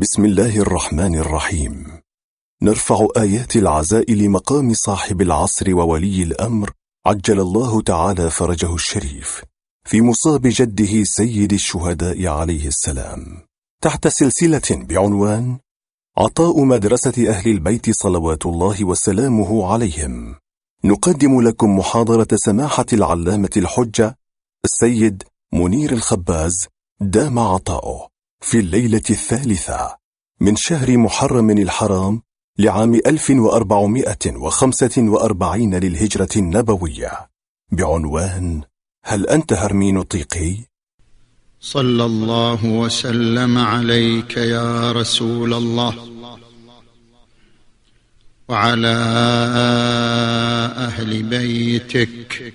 بسم الله الرحمن الرحيم. نرفع آيات العزاء لمقام صاحب العصر وولي الأمر عجل الله تعالى فرجه الشريف في مصاب جده سيد الشهداء عليه السلام. تحت سلسلة بعنوان عطاء مدرسة أهل البيت صلوات الله وسلامه عليهم. نقدم لكم محاضرة سماحة العلامة الحجة السيد منير الخباز دام عطاؤه. في الليلة الثالثة من شهر محرم الحرام لعام 1445 للهجرة النبوية بعنوان هل أنت هرمين طيقي؟ صلى الله وسلم عليك يا رسول الله وعلى أهل بيتك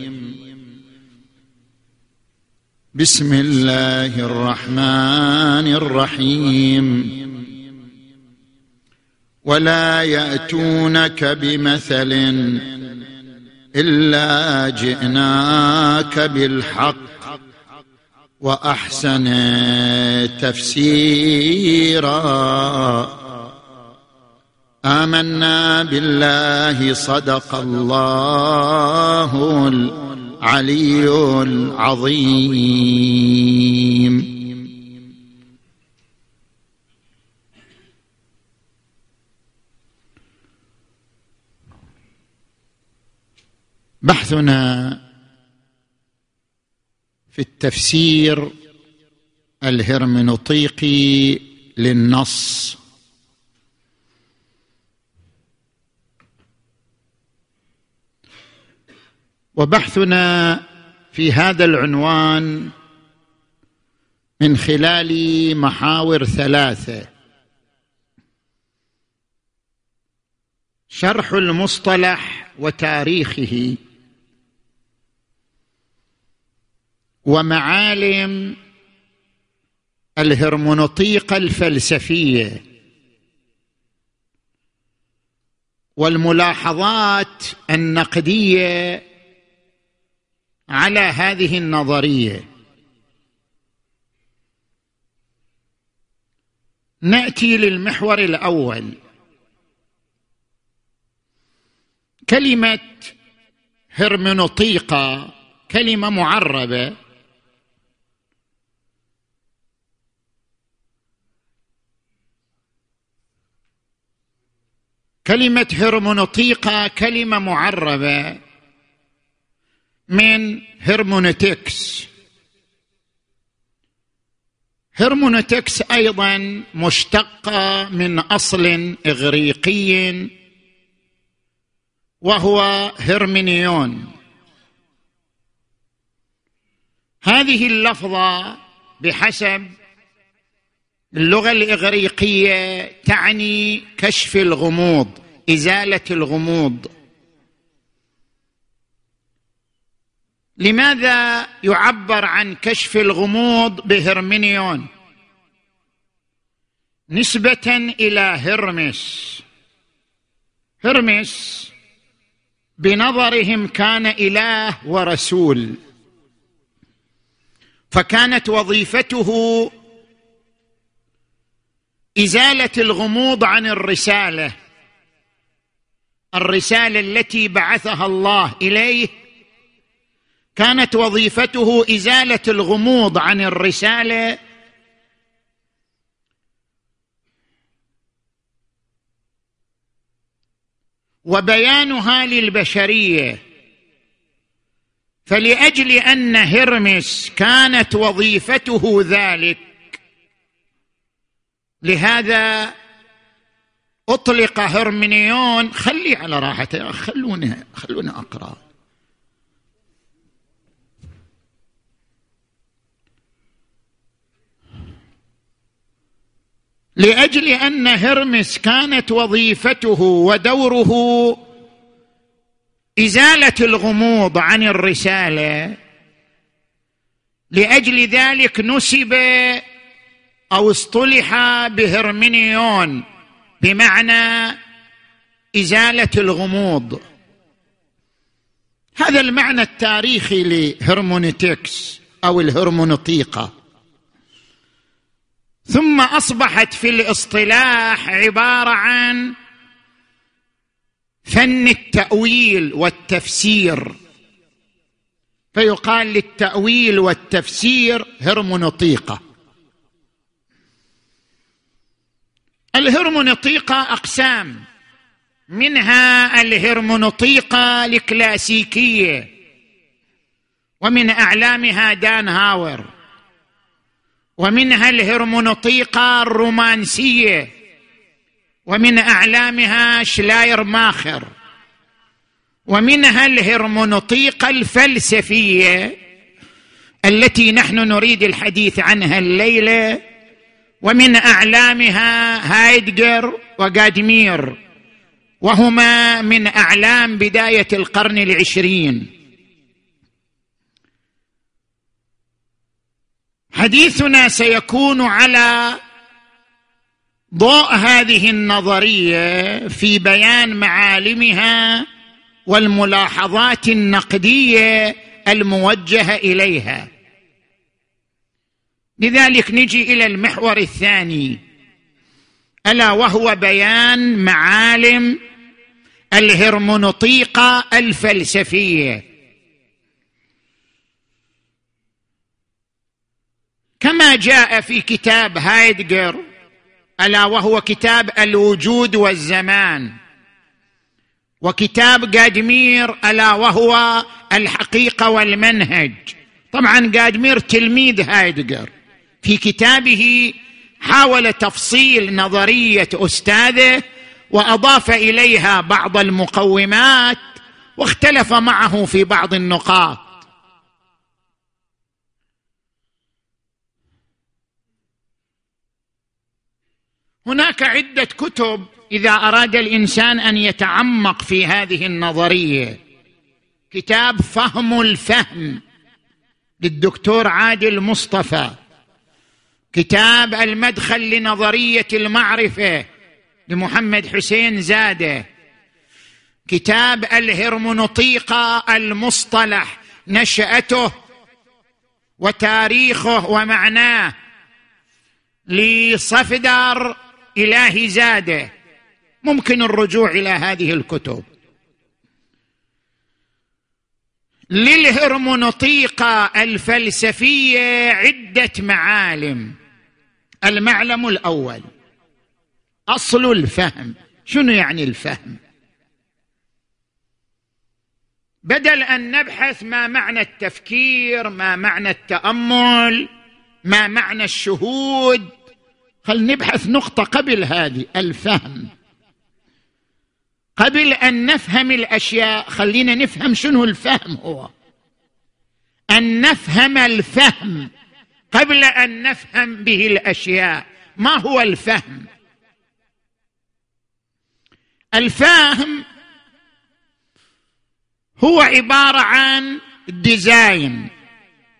بسم الله الرحمن الرحيم. ولا يأتونك بمثل إلا جئناك بالحق وأحسن تفسيرا. آمنا بالله صدق الله العلي العظيم بحثنا في التفسير الهرمنوطيقي للنص. وبحثنا في هذا العنوان من خلال محاور ثلاثة. شرح المصطلح وتاريخه. ومعالم الهرمونوطيقه الفلسفية. والملاحظات النقدية على هذه النظرية. نأتي للمحور الأول. كلمة هرمنوطيقه كلمة معربة. كلمة هرمونوطيقة كلمة معربة. من hermeneutics. hermeneutics أيضا مشتقة من أصل إغريقي وهو هرمنيون هذه اللفظة بحسب اللغة الإغريقية تعني كشف الغموض إزالة الغموض. لماذا يعبر عن كشف الغموض بهرمنيون نسبة إلى هرمس. هرمس بنظرهم كان إله ورسول. فكانت وظيفته إزالة الغموض عن الرسالة الرسالة التي بعثها الله إليه كانت وظيفته إزالة الغموض عن الرسالة. وبيانها للبشرية. فلأجل أن هرمس كانت وظيفته ذلك لهذا أطلق هرمنيون. خلي على راحته خلونا خلونا أقرأ. لأجل أن هرمس كانت وظيفته ودوره إزالة الغموض عن الرسالة لأجل ذلك نسب أو اصطلح بهرمنيون بمعنى إزالة الغموض. هذا المعنى التاريخي لهرمونيتكس أو الهرمونطيقة. ثم أصبحت في الاصطلاح عبارة عن فن التأويل والتفسير. فيقال للتأويل والتفسير هرمونطيقه الهرمونطيقه أقسام. منها الهرمونطيقه الكلاسيكية. ومن أعلامها دان هاور. ومنها الهرمونطيقه الرومانسية ومن أعلامها شلاير ماخر ومنها الهرمونطيقه الفلسفية التي نحن نريد الحديث عنها الليلة ومن أعلامها هايدجر وغادمير وهما من أعلام بداية القرن العشرين. حديثنا سيكون على ضوء هذه النظرية في بيان معالمها والملاحظات النقدية الموجهة إليها. لذلك نجي إلى المحور الثاني. ألا وهو بيان معالم الهرمونطيقه الفلسفية. كما جاء في كتاب هايدجر ألا وهو كتاب الوجود والزمان. وكتاب قادمير ألا وهو الحقيقة والمنهج. طبعا قادمير تلميذ هايدجر. في كتابه حاول تفصيل نظرية أستاذه وأضاف إليها بعض المقومات واختلف معه في بعض النقاط. هناك عدة كتب إذا أراد الإنسان أن يتعمق في هذه النظرية. كتاب فهم الفهم للدكتور عادل مصطفى. كتاب المدخل لنظرية المعرفة لمحمد حسين زاده. كتاب الهرمونطيقه المصطلح نشأته وتاريخه ومعناه لصفدر إلهي زاده. ممكن الرجوع إلى هذه الكتب. للهرمونطيقة الفلسفية عدة معالم. المعلم الأول. أصل الفهم. شنو يعني الفهم؟ بدل أن نبحث ما معنى التفكير ما معنى التأمل ما معنى الشهود خل نبحث نقطة قبل هذه الفهم. قبل أن نفهم الأشياء خلينا نفهم شنو الفهم هو. أن نفهم الفهم. قبل أن نفهم به الأشياء ما هو الفهم؟ الفهم هو عبارة عن ديزاين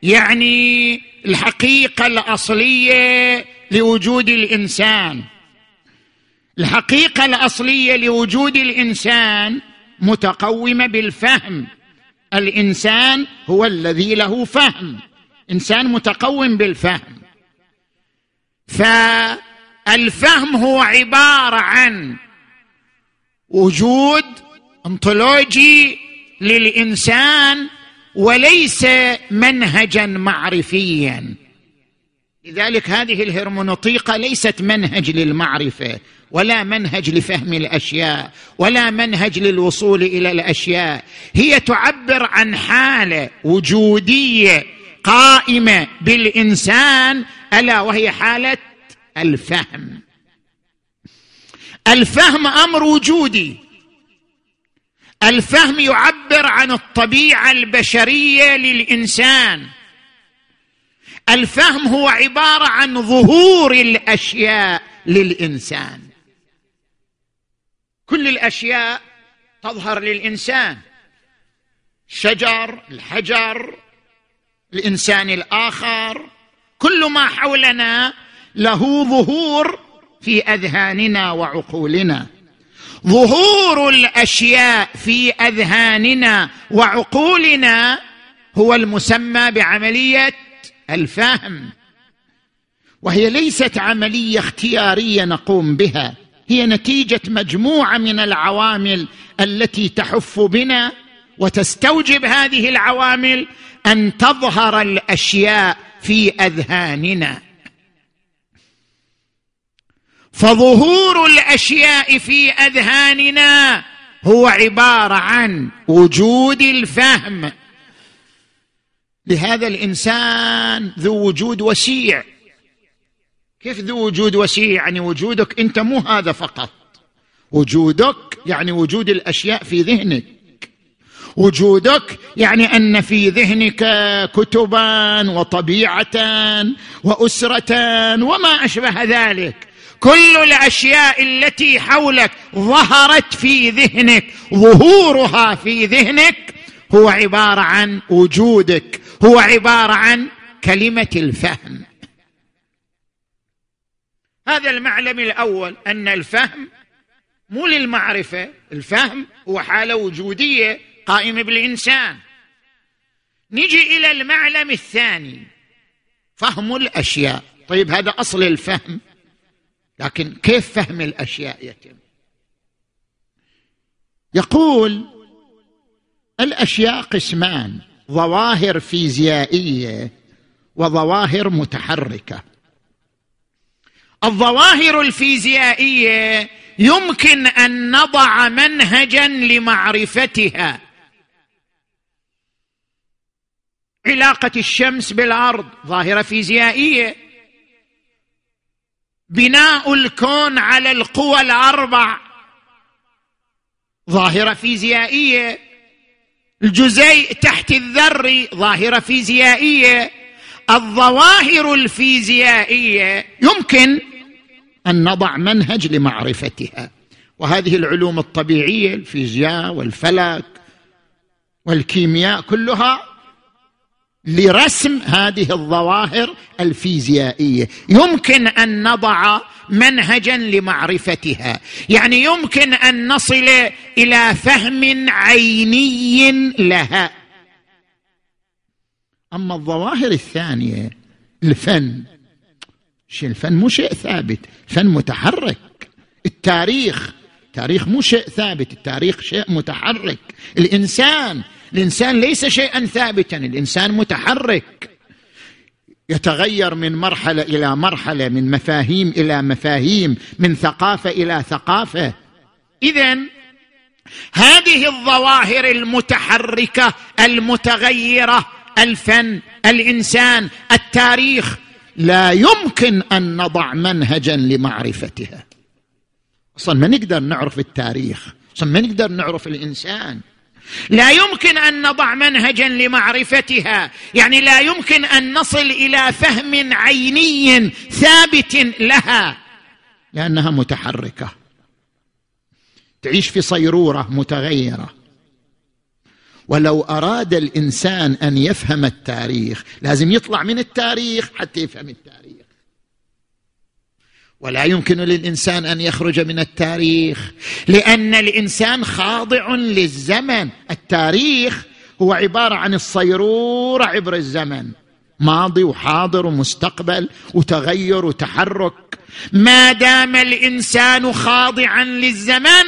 يعني الحقيقة الأصلية لوجود الإنسان. الحقيقة الأصلية لوجود الإنسان متقومة بالفهم. الإنسان هو الذي له فهم. إنسان متقوم بالفهم. فالفهم هو عبارة عن وجود انطولوجي للإنسان وليس منهجا معرفيا. لذلك هذه الهرمونطيقه ليست منهج للمعرفة ولا منهج لفهم الأشياء ولا منهج للوصول إلى الأشياء. هي تعبر عن حالة وجودية قائمة بالإنسان ألا وهي حالة الفهم. الفهم أمر وجودي. الفهم يعبر عن الطبيعة البشرية للإنسان. الفهم هو عبارة عن ظهور الأشياء للإنسان. كل الأشياء تظهر للإنسان. الشجر الحجر الإنسان الآخر كل ما حولنا له ظهور في أذهاننا وعقولنا. ظهور الأشياء في أذهاننا وعقولنا هو المسمى بعملية الفهم. وهي ليست عملية اختيارية نقوم بها. هي نتيجة مجموعة من العوامل التي تحف بنا وتستوجب هذه العوامل أن تظهر الأشياء في أذهاننا. فظهور الأشياء في أذهاننا هو عبارة عن وجود الفهم. لهذا الإنسان ذو وجود وسيع. كيف ذو وجود وسيع؟ يعني وجودك أنت مو هذا فقط. وجودك يعني وجود الأشياء في ذهنك. وجودك يعني أن في ذهنك كتبا وطبيعه واسره وما أشبه ذلك. كل الأشياء التي حولك ظهرت في ذهنك ظهورها في ذهنك هو عبارة عن وجودك. هو عبارة عن كلمة الفهم. هذا المعلم الأول أن الفهم مو للمعرفة الفهم هو حالة وجودية قائمة بالإنسان. نجي إلى المعلم الثاني فهم الأشياء. طيب هذا أصل الفهم لكن كيف فهم الأشياء يتم؟ يقول الأشياء قسمان. ظواهر فيزيائية وظواهر متحركة. الظواهر الفيزيائية يمكن أن نضع منهجا لمعرفتها. علاقة الشمس بالأرض ظاهرة فيزيائية. بناء الكون على القوى الأربع ظاهرة فيزيائية. الجزيء تحت الذري ظاهرة فيزيائية. الظواهر الفيزيائية يمكن أن نضع منهج لمعرفتها. وهذه العلوم الطبيعية الفيزياء والفلك والكيمياء كلها لرسم هذه الظواهر الفيزيائية. يمكن أن نضع منهجا لمعرفتها. يعني يمكن أن نصل إلى فهم عيني لها. أما الظواهر الثانية الفن. شيء الفن مو شيء ثابت. الفن متحرك. التاريخ. التاريخ مو شيء ثابت. التاريخ شيء متحرك. الإنسان الإنسان ليس شيئا ثابتا الإنسان متحرك. يتغير من مرحلة إلى مرحلة من مفاهيم إلى مفاهيم من ثقافة إلى ثقافة. اذا هذه الظواهر المتحركة المتغيرة الفن الإنسان التاريخ لا يمكن أن نضع منهجا لمعرفتها. أصلا ما نقدر نعرف التاريخ أصلا ما نقدر نعرف الإنسان. لا يمكن أن نضع منهجا لمعرفتها. يعني لا يمكن أن نصل إلى فهم عيني ثابت لها لأنها متحركة. تعيش في صيرورة متغيرة. ولو أراد الإنسان أن يفهم التاريخ لازم يطلع من التاريخ حتى يفهم التاريخ. ولا يمكن للإنسان أن يخرج من التاريخ لأن الإنسان خاضع للزمن. التاريخ هو عبارة عن الصيرور عبر الزمن. ماضي وحاضر ومستقبل وتغير وتحرك. ما دام الإنسان خاضعا للزمن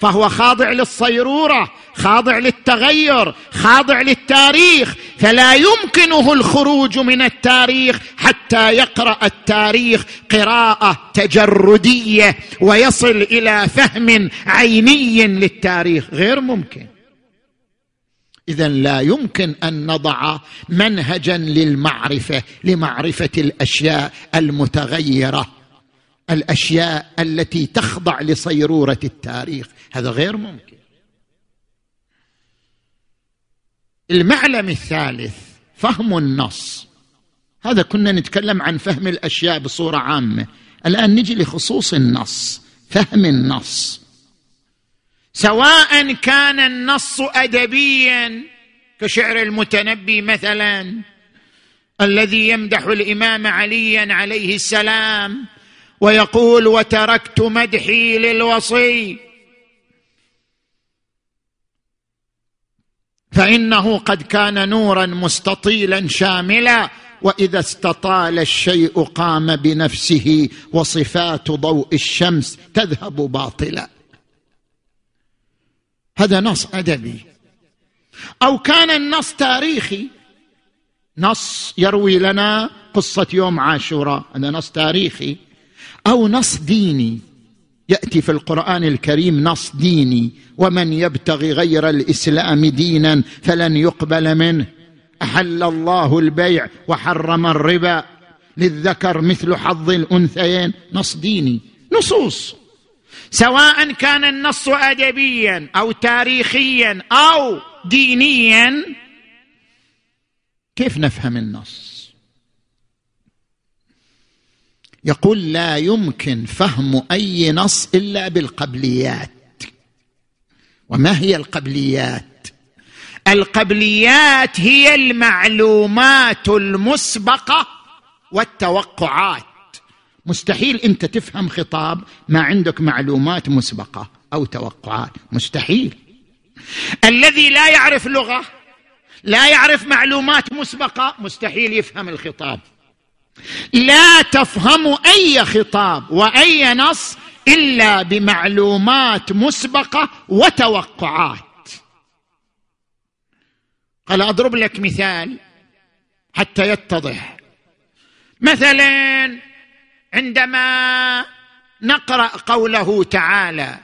فهو خاضع للصيرورة خاضع للتغير خاضع للتاريخ فلا يمكنه الخروج من التاريخ حتى يقرأ التاريخ قراءة تجردية ويصل إلى فهم عيني للتاريخ غير ممكن. اذا لا يمكن أن نضع منهجا للمعرفة لمعرفة الأشياء المتغيرة الأشياء التي تخضع لصيرورة التاريخ. هذا غير ممكن. المعلم الثالث فهم النص. هذا كنا نتكلم عن فهم الأشياء بصورة عامة. الآن نجي لخصوص النص فهم النص. سواء كان النص ادبيا كشعر المتنبي مثلا الذي يمدح الإمام عليا عليه السلام ويقول وتركت مدحي للوصي. فإنه قد كان نورا مستطيلا شاملا وإذا استطال الشيء قام بنفسه وصفات ضوء الشمس تذهب باطلا. هذا نص أدبي. أو كان النص تاريخي. نص يروي لنا قصة يوم عاشوراء. هذا نص تاريخي. أو نص ديني. يأتي في القرآن الكريم نص ديني ومن يبتغي غير الإسلام دينا فلن يقبل منه. أحل الله البيع وحرم الربا للذكر مثل حظ الأنثيين. نص ديني. نصوص. سواء كان النص ادبيا أو تاريخيا أو دينيا كيف نفهم النص؟ يقول لا يمكن فهم أي نص إلا بالقبليات. وما هي القبليات؟ القبليات هي المعلومات المسبقة والتوقعات. مستحيل أنت تفهم خطاب ما عندك معلومات مسبقة أو توقعات. مستحيل. الذي لا يعرف لغة لا يعرف معلومات مسبقة مستحيل يفهم الخطاب. لا تفهم أي خطاب وأي نص إلا بمعلومات مسبقة وتوقعات. قال أضرب لك مثال حتى يتضح. مثلا عندما نقرأ قوله تعالى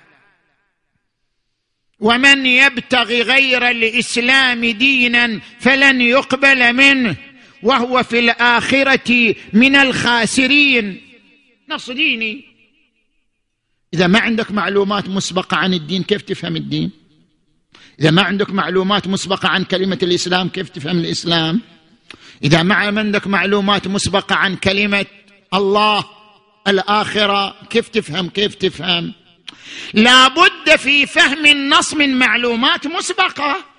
ومن يبتغي غير الإسلام دينا فلن يقبل منه. وهو في الآخرة من الخاسرين. نص ديني إذا ما عندك معلومات مسبقة عن الدين كيف تفهم الدين؟ إذا ما عندك معلومات مسبقة عن كلمة الإسلام كيف تفهم الإسلام؟ إذا ما عندك معلومات مسبقة عن كلمة الله الآخرة كيف تفهم؟ كيف تفهم؟ لا بد في فهم النص من معلومات مسبقة.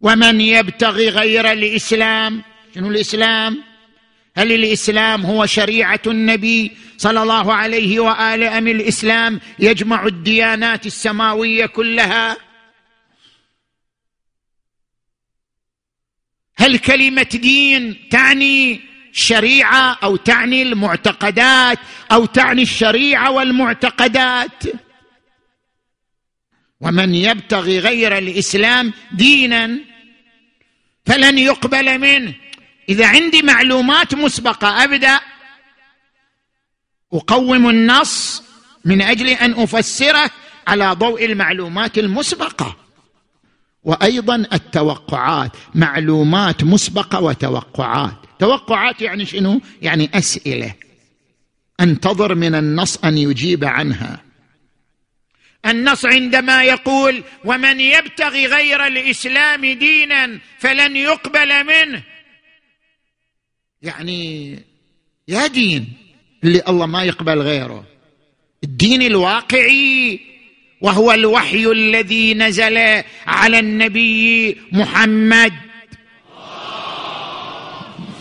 ومن يبتغي غير الإسلام شنو الإسلام؟ هل الإسلام هو شريعة النبي صلى الله عليه واله أم الإسلام يجمع الديانات السماوية كلها؟ هل كلمة دين تعني الشريعه أو تعني المعتقدات أو تعني الشريعة والمعتقدات؟ ومن يبتغي غير الإسلام دينا فلن يقبل منه. إذا عندي معلومات مسبقة أبدأ. أقوم النص من أجل أن أفسره على ضوء المعلومات المسبقة. وأيضا التوقعات معلومات مسبقة وتوقعات. توقعات يعني شنو؟ يعني أسئلة. أنتظر من النص أن يجيب عنها. النص عندما يقول ومن يبتغي غير الإسلام دينا فلن يقبل منه. يعني يا دين اللي الله ما يقبل غيره. الدين الواقعي وهو الوحي الذي نزل على النبي محمد.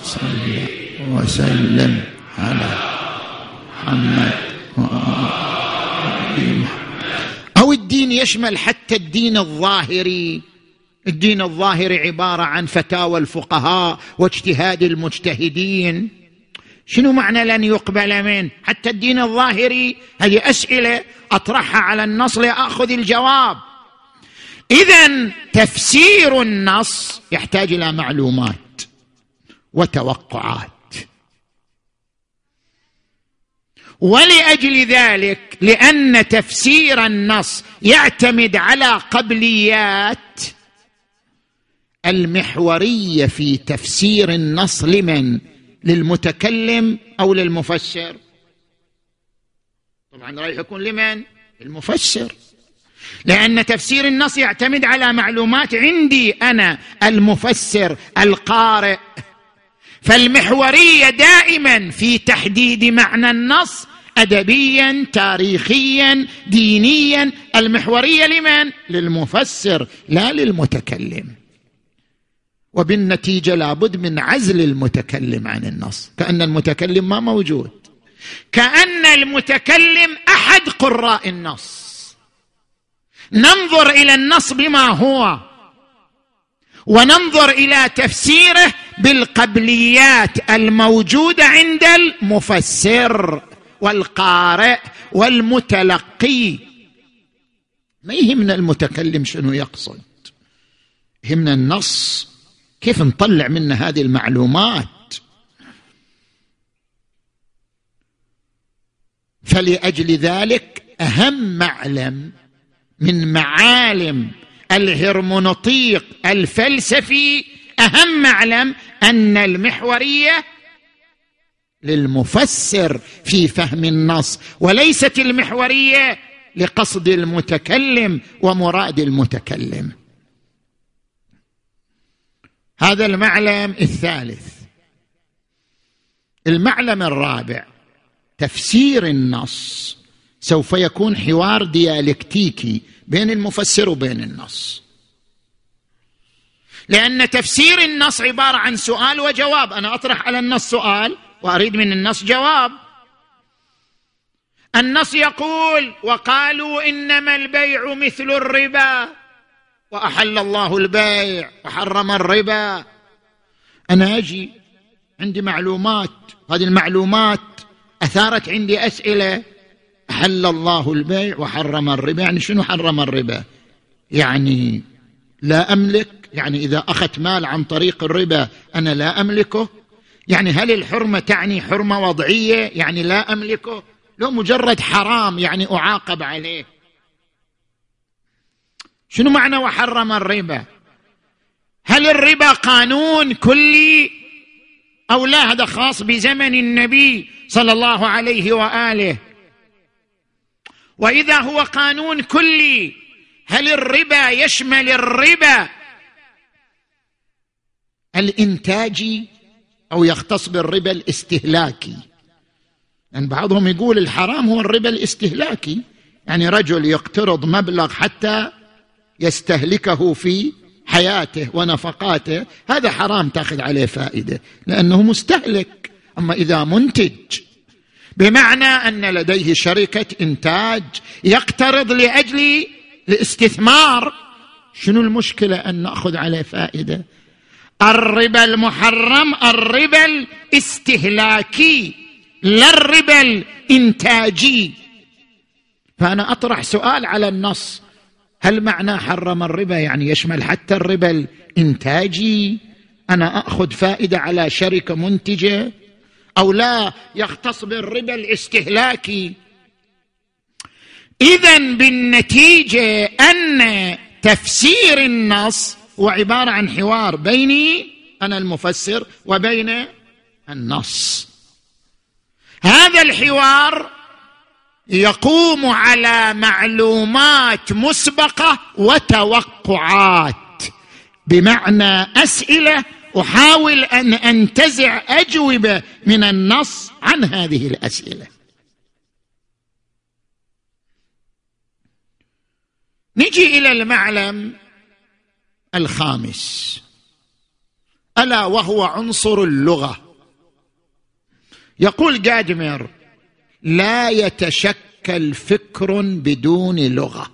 صل وسلم على محمد أو الدين يشمل حتى الدين الظاهري. الدين الظاهري عبارة عن فتاوى الفقهاء واجتهاد المجتهدين. شنو معنى لن يقبل منه حتى الدين الظاهري. هذه أسئلة أطرحها على النص لاخذ الجواب. اذا تفسير النص يحتاج إلى معلومات وتوقعات. ولأجل ذلك لأن تفسير النص يعتمد على قبليات المحورية في تفسير النص لمن؟ للمتكلم أو للمفسر؟ طبعا رايح يكون لمن؟ المفسر لأن تفسير النص يعتمد على معلومات عندي أنا المفسر القارئ. فالمحورية دائما في تحديد معنى النص ادبيا تاريخيا دينيا. المحورية لمن؟ للمفسر لا للمتكلم. وبالنتيجة لابد من عزل المتكلم عن النص كأن المتكلم ما موجود. كأن المتكلم أحد قراء النص. ننظر إلى النص بما هو. وننظر إلى تفسيره بالقبليات الموجودة عند المفسر والقارئ والمتلقي. ما يهمنا المتكلم شنو يقصد؟ يهمنا النص. كيف نطلع منه هذه المعلومات؟ فلأجل ذلك أهم معلم من معالم الهرمونوطيق الفلسفي أهم معلم أن المحورية للمفسر في فهم النص وليست المحورية لقصد المتكلم ومراد المتكلم. هذا المعلم الثالث. المعلم الرابع تفسير النص. سوف يكون حوار ديالكتيكي بين المفسر وبين النص. لأن تفسير النص عبارة عن سؤال وجواب. أنا أطرح على النص سؤال وأريد من النص جواب. النص يقول وقالوا إنما البيع مثل الربا وأحل الله البيع وحرم الربا. أنا أجي عندي معلومات هذه المعلومات أثارت عندي أسئلة. أحل الله البيع وحرم الربا. يعني شنو حرم الربا؟ يعني لا أملك. يعني إذا أخذت مال عن طريق الربا أنا لا أملكه. يعني هل الحرمة تعني حرمة وضعية؟ يعني لا أملكه. لو مجرد حرام يعني أعاقب عليه. شنو معنى وحرم الربا؟ هل الربا قانون كلي أو لا؟ هذا خاص بزمن النبي صلى الله عليه وآله. وإذا هو قانون كلي هل الربا يشمل الربا؟ الانتاجي أو يختص بالربا الاستهلاكي. لأن يعني بعضهم يقول الحرام هو الربا الاستهلاكي. يعني رجل يقترض مبلغ حتى يستهلكه في حياته ونفقاته هذا حرام تأخذ عليه فائدة لأنه مستهلك. أما إذا منتج بمعنى أن لديه شركة إنتاج يقترض لأجل الاستثمار. شنو المشكلة أن نأخذ عليه فائدة؟ الربا المحرم الربا الاستهلاكي لا الربا الإنتاجي. فأنا أطرح سؤال على النص. هل معنى حرم الربا يعني يشمل حتى الربا الإنتاجي؟ أنا أخذ فائدة على شركة منتجة أو لا يختص بالربا الاستهلاكي. اذا بالنتيجة أن تفسير النص هو عبارة عن حوار بيني أنا المفسر وبين النص. هذا الحوار يقوم على معلومات مسبقة وتوقعات بمعنى أسئلة أحاول أن أنتزع اجوبه من النص عن هذه الأسئلة. نجي إلى المعلم الخامس. ألا وهو عنصر اللغة. يقول جادمير لا يتشكل فكر بدون لغة.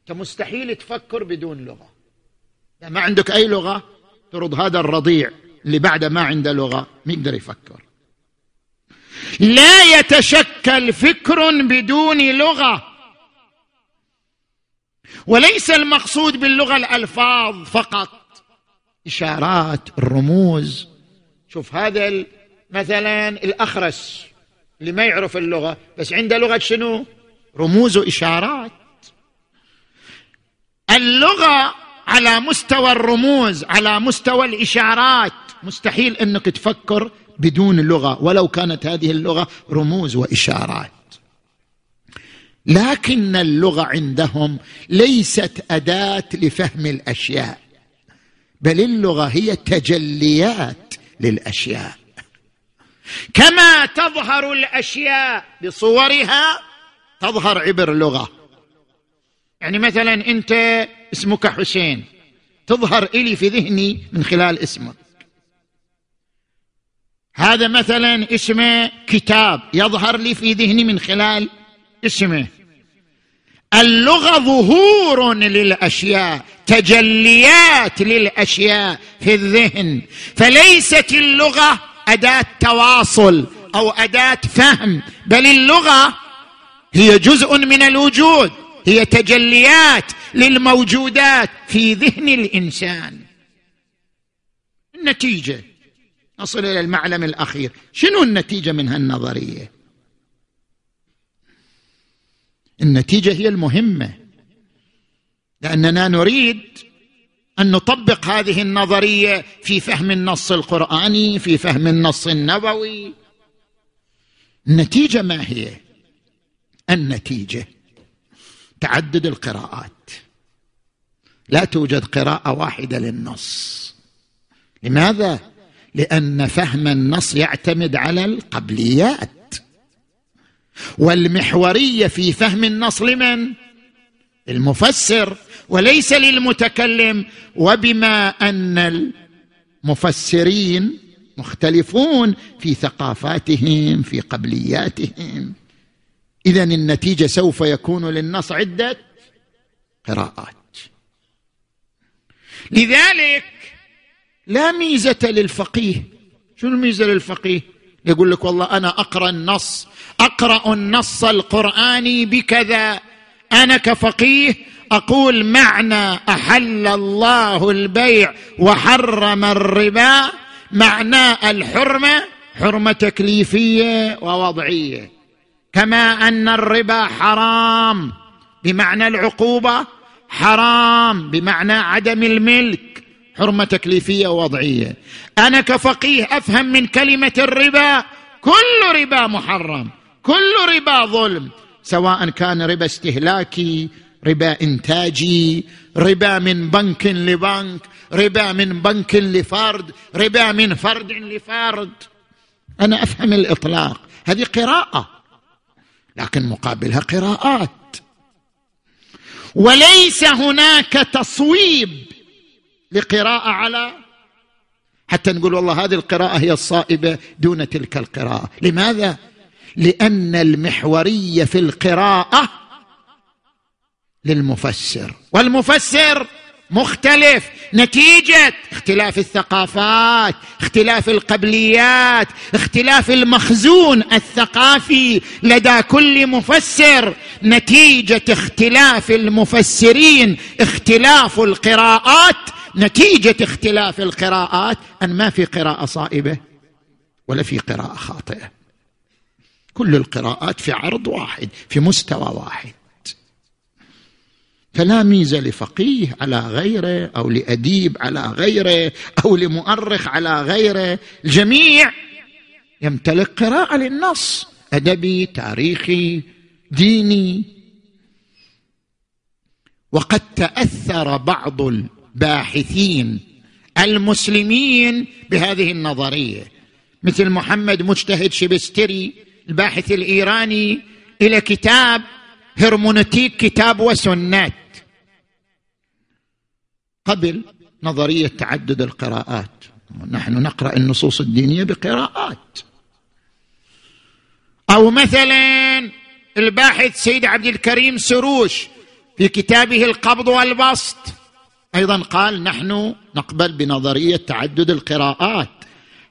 أنت مستحيل تفكر بدون لغة. يعني ما عندك أي لغة؟ ترد هذا الرضيع اللي بعده ما عنده لغة ما يقدر يفكر. لا يتشكل فكر بدون لغة. وليس المقصود باللغة الألفاظ فقط. إشارات الرموز. شوف هذا مثلا الأخرس اللي ما يعرف اللغة بس عنده لغة شنو؟ رموز وإشارات. اللغة على مستوى الرموز على مستوى الإشارات. مستحيل إنك تفكر بدون لغة ولو كانت هذه اللغة رموز وإشارات. لكن اللغة عندهم ليست أداة لفهم الأشياء بل اللغة هي تجليات للأشياء. كما تظهر الأشياء بصورها تظهر عبر لغة. يعني مثلا أنت اسمك حسين. تظهر إلي في ذهني من خلال اسمك. هذا مثلا اسمه كتاب يظهر لي في ذهني من خلال اسمه. اللغة ظهور للأشياء تجليات للأشياء في الذهن. فليست اللغة أداة تواصل أو أداة فهم بل اللغة هي جزء من الوجود. هي تجليات للموجودات في ذهن الإنسان. النتيجة. نصل إلى المعلم الأخير. شنو النتيجة من هالنظريه النتيجة هي المهمة. لأننا نريد أن نطبق هذه النظرية في فهم النص القرآني في فهم النص النبوي. النتيجة ما هي؟ النتيجة. تعدد القراءات. لا توجد قراءة واحدة للنص. لماذا؟ لأن فهم النص يعتمد على القبليات. والمحورية في فهم النص لمن؟ المفسر وليس للمتكلم. وبما أن المفسرين مختلفون في ثقافاتهم في قبلياتهم. إذا النتيجة سوف يكون للنص عدة قراءات. لذلك لا ميزة للفقيه. شنو الميزة للفقيه؟ يقول لك والله أنا أقرأ النص أقرأ النص القراني بكذا. أنا كفقيه أقول معنى أحل الله البيع وحرم الربا معناه الحرمة حرمة تكليفية ووضعية. كما أن الربا حرام بمعنى العقوبة حرام بمعنى عدم الملك حرمة تكليفية ووضعية. أنا كفقيه أفهم من كلمة الربا كل ربا محرم كل ربا ظلم سواء كان ربا استهلاكي ربا إنتاجي ربا من بنك لبنك ربا من بنك لفرد ربا من فرد لفرد. أنا أفهم الإطلاق. هذه قراءة. لكن مقابلها قراءات. وليس هناك تصويب لقراءة على حتى نقول والله هذه القراءة هي الصائبة دون تلك القراءة. لماذا؟ لأن المحورية في القراءة للمفسر. والمفسر مختلف. نتيجة اختلاف الثقافات اختلاف القبليات اختلاف المخزون الثقافي لدى كل مفسر. نتيجة اختلاف المفسرين اختلاف القراءات. نتيجة اختلاف القراءات أن ما في قراءة صائبة ولا في قراءة خاطئة. كل القراءات في عرض واحد في مستوى واحد. فلا ميزة لفقيه على غيره أو لأديب على غيره أو لمؤرخ على غيره. الجميع يمتلك قراءة للنص أدبي تاريخي ديني. وقد تأثر بعض الباحثين المسلمين بهذه النظرية مثل محمد مجتهد شبستري الباحث الإيراني إلى كتاب هرمونوتيك كتاب وسنات. قبل نظرية تعدد القراءات. نحن نقرأ النصوص الدينية بقراءات. أو مثلا الباحث سيد عبد الكريم سروش في كتابه القبض والبسط. أيضا قال نحن نقبل بنظرية تعدد القراءات.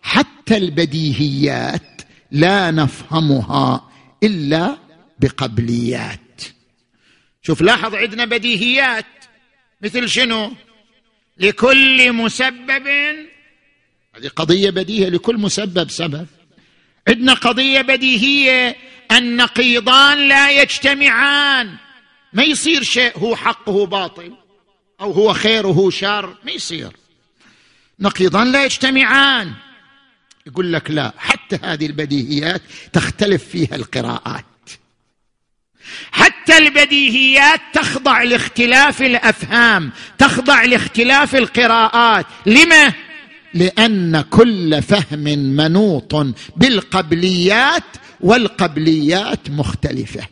حتى البديهيات لا نفهمها إلا بقبليات. شوف لاحظ عندنا بديهيات. مثل شنو؟ لكل مسبب. هذه قضية بديهية لكل مسبب سبب. عندنا قضية بديهية النقيضان لا يجتمعان. ما يصير شيء هو حق وهو باطل أو هو خير وهو شر ما يصير. نقيضان لا يجتمعان. يقول لك لا حتى هذه البديهيات تختلف فيها القراءات. حتى حتى البديهيات تخضع لاختلاف الأفهام تخضع لاختلاف القراءات. لما لأن كل فهم منوط بالقبليات والقبليات مختلفة.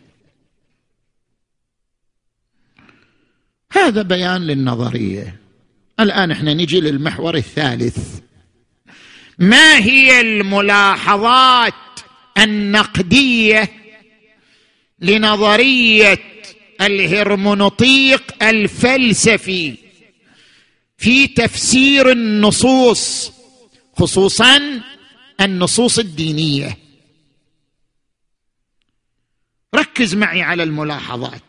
هذا بيان للنظرية. الآن إحنا نجي للمحور الثالث. ما هي الملاحظات النقدية لنظرية الهرمونوطيق الفلسفي في تفسير النصوص خصوصا النصوص الدينية. ركز معي على الملاحظات.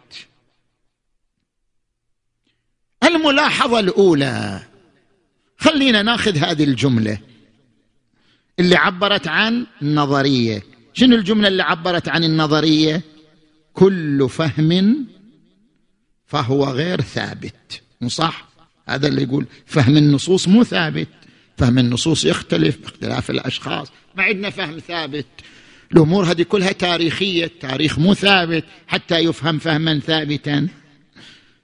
الملاحظة الأولى خلينا ناخذ هذه الجملة اللي عبرت عن النظريه شنو الجملة اللي عبرت عن النظرية؟ كل فهم فهو غير ثابت. صح؟ هذا اللي يقول فهم النصوص مو ثابت. فهم النصوص يختلف باختلاف الأشخاص. ما عندنا فهم ثابت. الأمور هذه كلها تاريخية. التاريخ مو ثابت حتى يفهم فهما ثابتا.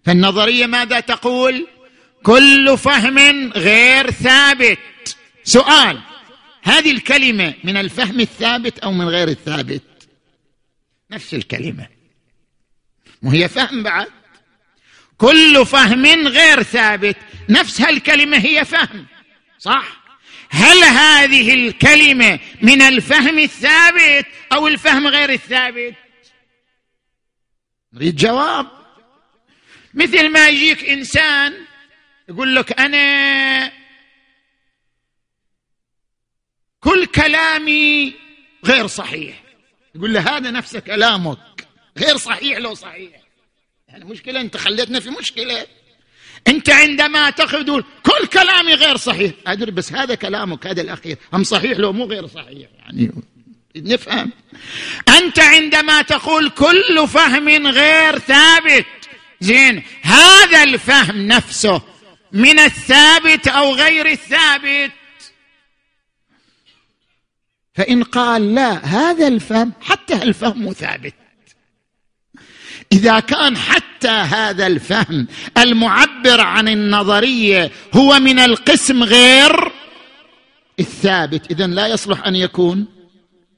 فالنظرية ماذا تقول؟ كل فهم غير ثابت. سؤال هذه الكلمة من الفهم الثابت أو من غير الثابت؟ نفس الكلمة. وهي فهم بعد. كل فهم غير ثابت. نفس هالكلمة هي فهم صح؟ هل هذه الكلمة من الفهم الثابت أو الفهم غير الثابت؟ نريد جواب. مثل ما يجيك إنسان يقول لك أنا كل كلامي غير صحيح. يقول له هذا نفس كلامك. غير صحيح لو صحيح. يعني مشكلة أنت خليتنا في مشكلة. أنت عندما تقول كل كلامي غير صحيح أدري بس هذا كلامك هذا الأخير. هم صحيح لو مو غير صحيح؟ يعني نفهم. أنت عندما تقول كل فهم غير ثابت زين هذا الفهم نفسه من الثابت أو غير الثابت. فإن قال لا هذا الفهم حتى الفهم ثابت. إذا كان حتى هذا الفهم المعبر عن النظرية هو من القسم غير الثابت اذا لا يصلح أن يكون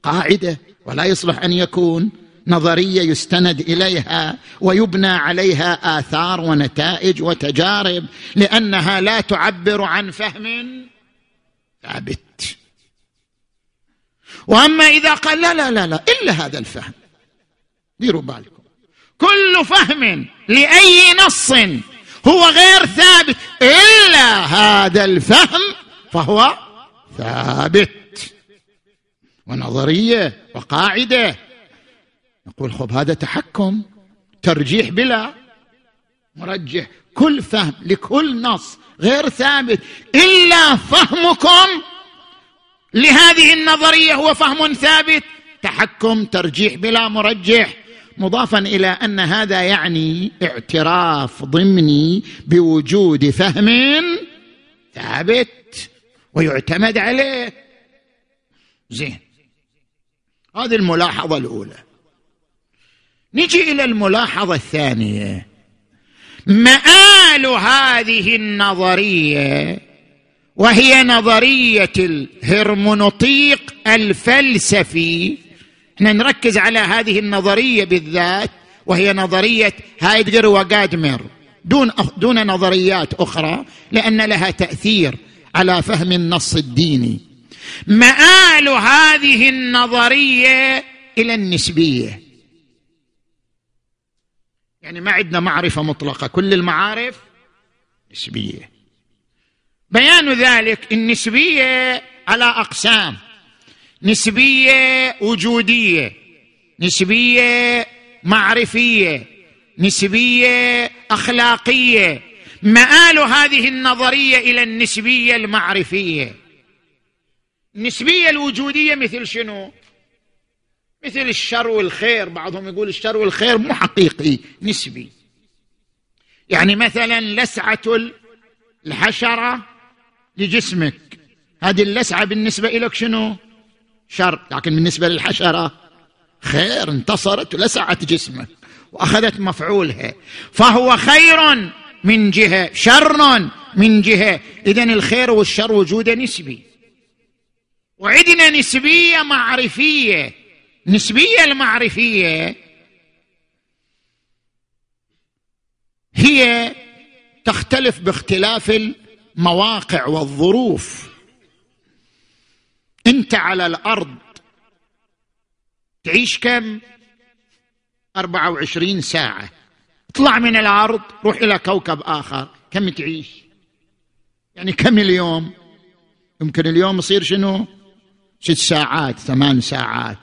قاعدة ولا يصلح أن يكون نظرية يستند إليها ويبنى عليها آثار ونتائج وتجارب لأنها لا تعبر عن فهم ثابت. وأما إذا قال لا لا لا لا إلا هذا الفهم. ديروا بالكم. كل فهم لأي نص هو غير ثابت إلا هذا الفهم فهو ثابت. ونظرية وقاعدة. نقول خب هذا تحكم ترجيح بلا مرجح. كل فهم لكل نص غير ثابت إلا فهمكم لهذه النظرية هو فهم ثابت. تحكم ترجيح بلا مرجح. مضافا إلى أن هذا يعني اعتراف ضمني بوجود فهم ثابت ويعتمد عليه. زين. هذه الملاحظة الأولى. نجي إلى الملاحظة الثانية. مآل هذه النظرية وهي نظرية الهرمونوطيق الفلسفي إحنا نركز على هذه النظرية بالذات وهي نظرية هايدجر وجادمر دون دون نظريات أخرى لأن لها تأثير على فهم النص الديني. مآل هذه النظرية إلى النسبية. يعني ما عندنا معرفة مطلقة كل المعارف نسبية. بيان ذلك النسبية على أقسام. نسبية وجودية نسبية معرفية نسبية أخلاقية. مآل هذه النظرية إلى النسبية المعرفية. النسبية الوجودية مثل شنو؟ مثل الشر والخير. بعضهم يقول الشر والخير مو حقيقي نسبي. يعني مثلا لسعة الحشرة لجسمك. هذه اللسعة بالنسبة لك شنو؟ شر لكن بالنسبة للحشرة خير انتصرت ولسعت جسمك وأخذت مفعولها. فهو خير من جهة شر من جهة. اذا الخير والشر وجوده نسبي. وعندنا نسبية معرفية. نسبية المعرفية هي تختلف باختلاف المواقع والظروف. انت على الأرض تعيش كم؟ 24 ساعة. اطلع من الأرض روح إلى كوكب آخر. كم تعيش؟ يعني كم اليوم؟ يمكن اليوم يصير شنو؟ ست ساعات ثمان ساعات.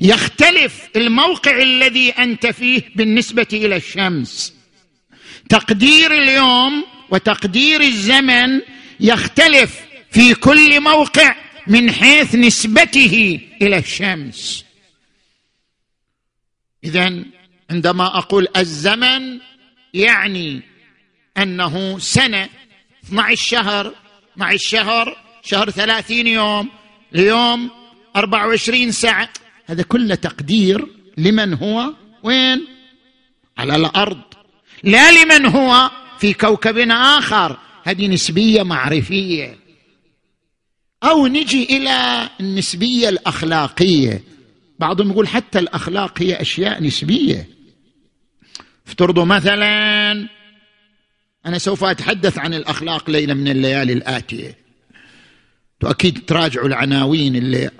يختلف الموقع الذي أنت فيه بالنسبة إلى الشمس. تقدير اليوم وتقدير الزمن يختلف في كل موقع من حيث نسبته إلى الشمس. اذا عندما أقول الزمن يعني أنه سنة 12 شهر مع الشهر شهر ثلاثين يوم اليوم 24 ساعة. هذا كله تقدير لمن هو وين؟ على الأرض. لا لمن هو في كوكب آخر. هذه نسبية معرفية. أو نجي إلى النسبية الأخلاقية. بعضهم يقول حتى الأخلاق هي أشياء نسبية. افترضوا مثلا أنا سوف أتحدث عن الأخلاق ليلة من الليالي الآتية. أكيد تراجعوا العناوين اللي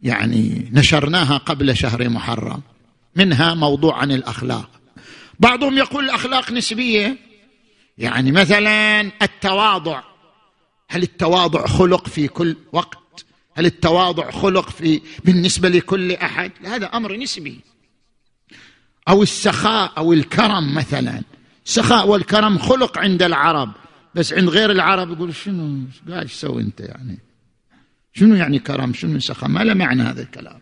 يعني نشرناها قبل شهر محرم. منها موضوع عن الأخلاق. بعضهم يقول الأخلاق نسبية. يعني مثلا التواضع. هل التواضع خلق في كل وقت؟ هل التواضع خلق في بالنسبة لكل أحد؟ هذا أمر نسبي. أو السخاء أو الكرم مثلا. السخاء والكرم خلق عند العرب. بس عند غير العرب يقول شنو؟ قاعد تسوي أنت يعني؟ شنو يعني كرم؟ شنو سخاء؟ ما له معنى هذا الكلام.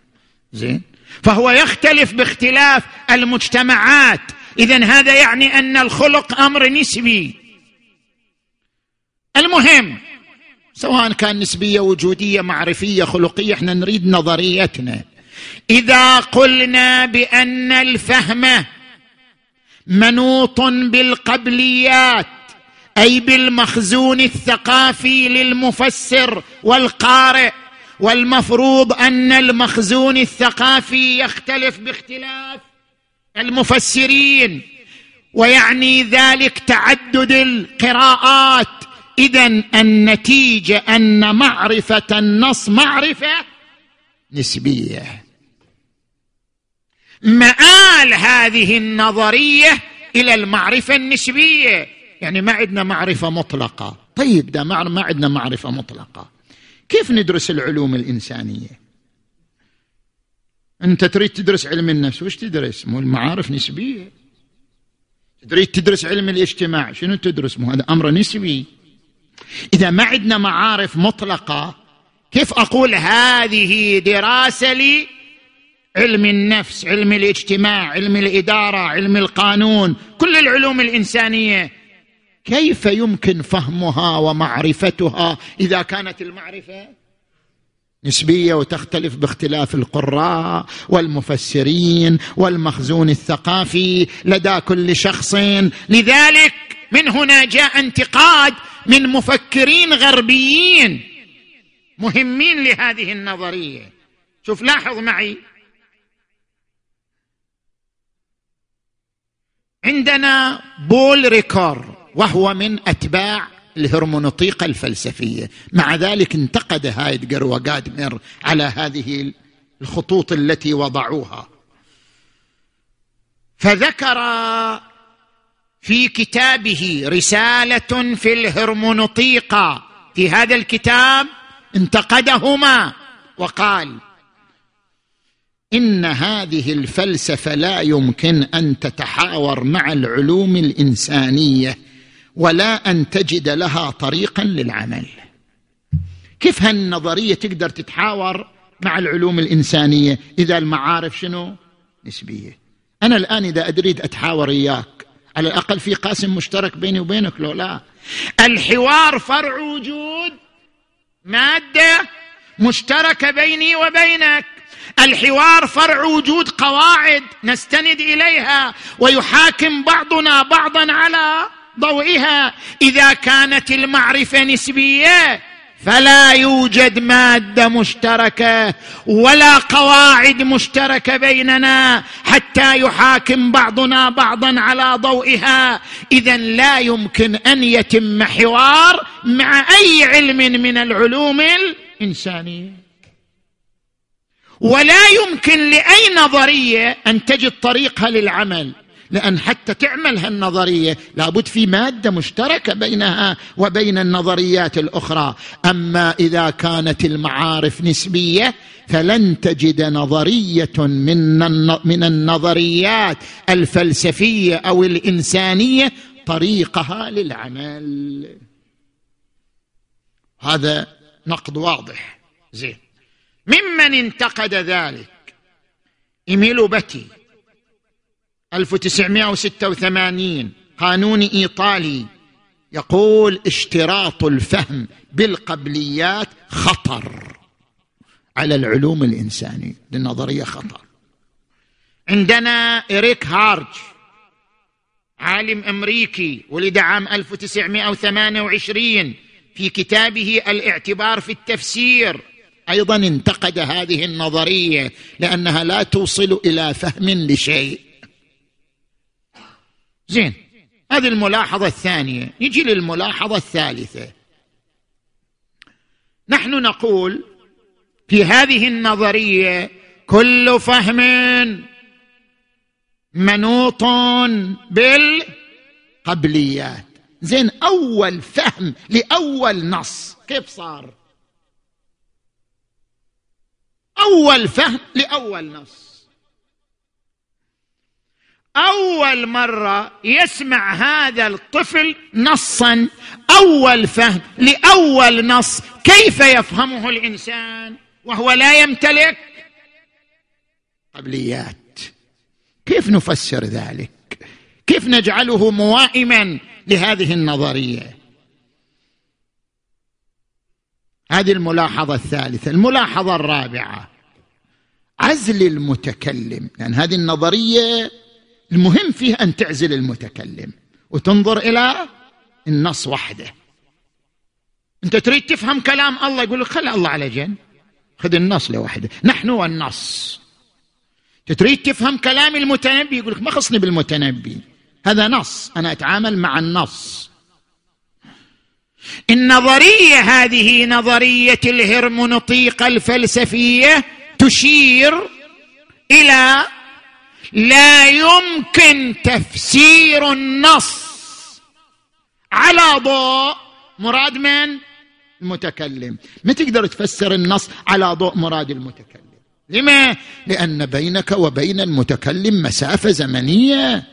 زين؟ فهو يختلف باختلاف المجتمعات. اذا هذا يعني أن الخلق أمر نسبي. المهم سواء كان نسبية وجودية معرفية خلقية إحنا نريد نظريتنا. إذا قلنا بأن الفهم منوط بالقبليات أي بالمخزون الثقافي للمفسر والقارئ والمفروض أن المخزون الثقافي يختلف باختلاف المفسرين ويعني ذلك تعدد القراءات. اذا النتيجة أن معرفة النص معرفة نسبية. مآل هذه النظرية إلى المعرفة النسبية. يعني ما عندنا معرفة مطلقة. طيب ده ما عندنا معرفة مطلقة. كيف ندرس العلوم الإنسانية؟ أنت تريد تدرس علم النفس وش تدرس؟ مو المعارف نسبية. تريد تدرس علم الاجتماع شنو تدرس؟ مو هذا أمر نسبي. إذا ما عندنا معارف مطلقة كيف أقول هذه دراسة لي؟ علم النفس علم الاجتماع علم الإدارة علم القانون كل العلوم الإنسانية. كيف يمكن فهمها ومعرفتها إذا كانت المعرفة نسبية وتختلف باختلاف القراء والمفسرين والمخزون الثقافي لدى كل شخص؟ لذلك من هنا جاء انتقاد من مفكرين غربيين مهمين لهذه النظرية. شوف لاحظ معي. عندنا بول ريكور وهو من أتباع الهرمونوطيقة الفلسفية. مع ذلك انتقد هايدجر وغادمر على هذه الخطوط التي وضعوها. فذكر في كتابه رسالة في الهرمونوطيقة في هذا الكتاب انتقدهما وقال إن هذه الفلسفة لا يمكن أن تتحاور مع العلوم الإنسانية ولا أن تجد لها طريقا للعمل. كيف هالنظرية تقدر تتحاور مع العلوم الإنسانية؟ إذا المعارف شنو؟ نسبية. أنا الآن إذا أريد أتحاور اياك على الأقل في قاسم مشترك بيني وبينك لو لا. الحوار فرع وجود مادة مشتركة بيني وبينك. الحوار فرع وجود قواعد نستند إليها ويحاكم بعضنا بعضا على ضوئها. إذا كانت المعرفة نسبية فلا يوجد مادة مشتركة ولا قواعد مشتركة بيننا حتى يحاكم بعضنا بعضا على ضوئها. اذا لا يمكن أن يتم حوار مع أي علم من العلوم الإنسانية. ولا يمكن لأي نظرية أن تجد طريقها للعمل. لأن حتى تعمل هالنظرية لابد في مادة مشتركة بينها وبين النظريات الأخرى. أما إذا كانت المعارف نسبية فلن تجد نظرية من من النظريات الفلسفية أو الإنسانية طريقها للعمل. هذا نقد واضح. زين. ممن انتقد ذلك؟ إيميلو بتي 1986 قانون إيطالي. يقول اشتراط الفهم بالقبليات خطر على العلوم الإنسانية للنظرية خطر. عندنا إريك هارج عالم أمريكي ولد عام 1928 في كتابه الإعتبار في التفسير. أيضا انتقد هذه النظرية لأنها لا توصل إلى فهم لشيء. زين هذه الملاحظة الثانية. نجي للملاحظة الثالثة. نحن نقول في هذه النظرية كل فهم منوط بالقبليات. زين أول فهم لأول نص كيف صار؟ أول فهم لأول نص. أول مرة يسمع هذا الطفل نصا أول فهم لأول نص كيف يفهمه الإنسان وهو لا يمتلك قبليات. كيف نفسر ذلك؟ كيف نجعله موائما لهذه النظرية؟ هذه الملاحظة الثالثة. الملاحظة الرابعة عزل المتكلم لأن هذه النظرية المهم فيه أن تعزل المتكلم وتنظر إلى النص وحده. أنت تريد تفهم كلام الله؟ يقول لك خلي الله على جنب. خذ النص لوحده. نحن والنص. تريد تفهم كلام المتنبي؟ يقول لك ما خصني بالمتنبي. هذا نص. أنا أتعامل مع النص. النظريه هذه نظرية الهرمونطيقه الفلسفية تشير إلى لا يمكن تفسير النص على ضوء. مراد من؟ المتكلم. ما تقدر تفسر النص على ضوء مراد المتكلم؟ لما؟ لأن بينك وبين المتكلم مسافة زمنية.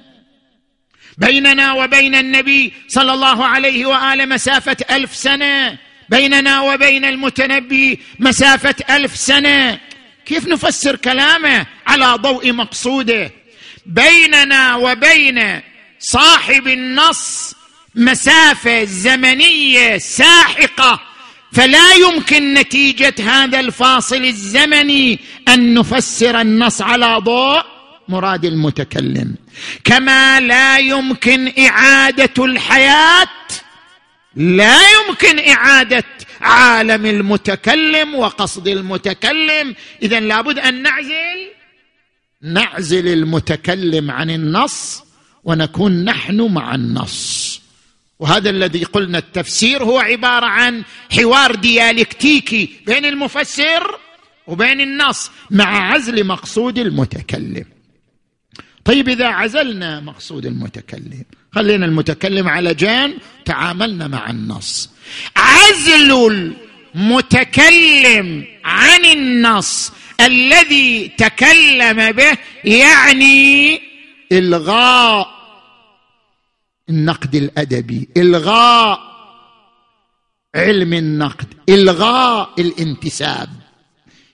بيننا وبين النبي صلى الله عليه وآله مسافة ألف سنة. بيننا وبين المتنبي مسافة ألف سنة. كيف نفسر كلامه على ضوء مقصوده؟ بيننا وبين صاحب النص مسافة زمنية ساحقة فلا يمكن نتيجة هذا الفاصل الزمني أن نفسر النص على ضوء مراد المتكلم. كما لا يمكن إعادة الحياة لا يمكن إعادة عالم المتكلم وقصد المتكلم. اذا لابد أن نعزل نعزل المتكلم عن النص ونكون نحن مع النص. وهذا الذي قلنا التفسير هو عبارة عن حوار ديالكتيكي بين المفسر وبين النص مع عزل مقصود المتكلم. طيب إذا عزلنا مقصود المتكلم. خلينا المتكلم على جانب تعاملنا مع النص. عزل المتكلم عن النص الذي تكلم به يعني إلغاء النقد الأدبي إلغاء علم النقد إلغاء الانتساب.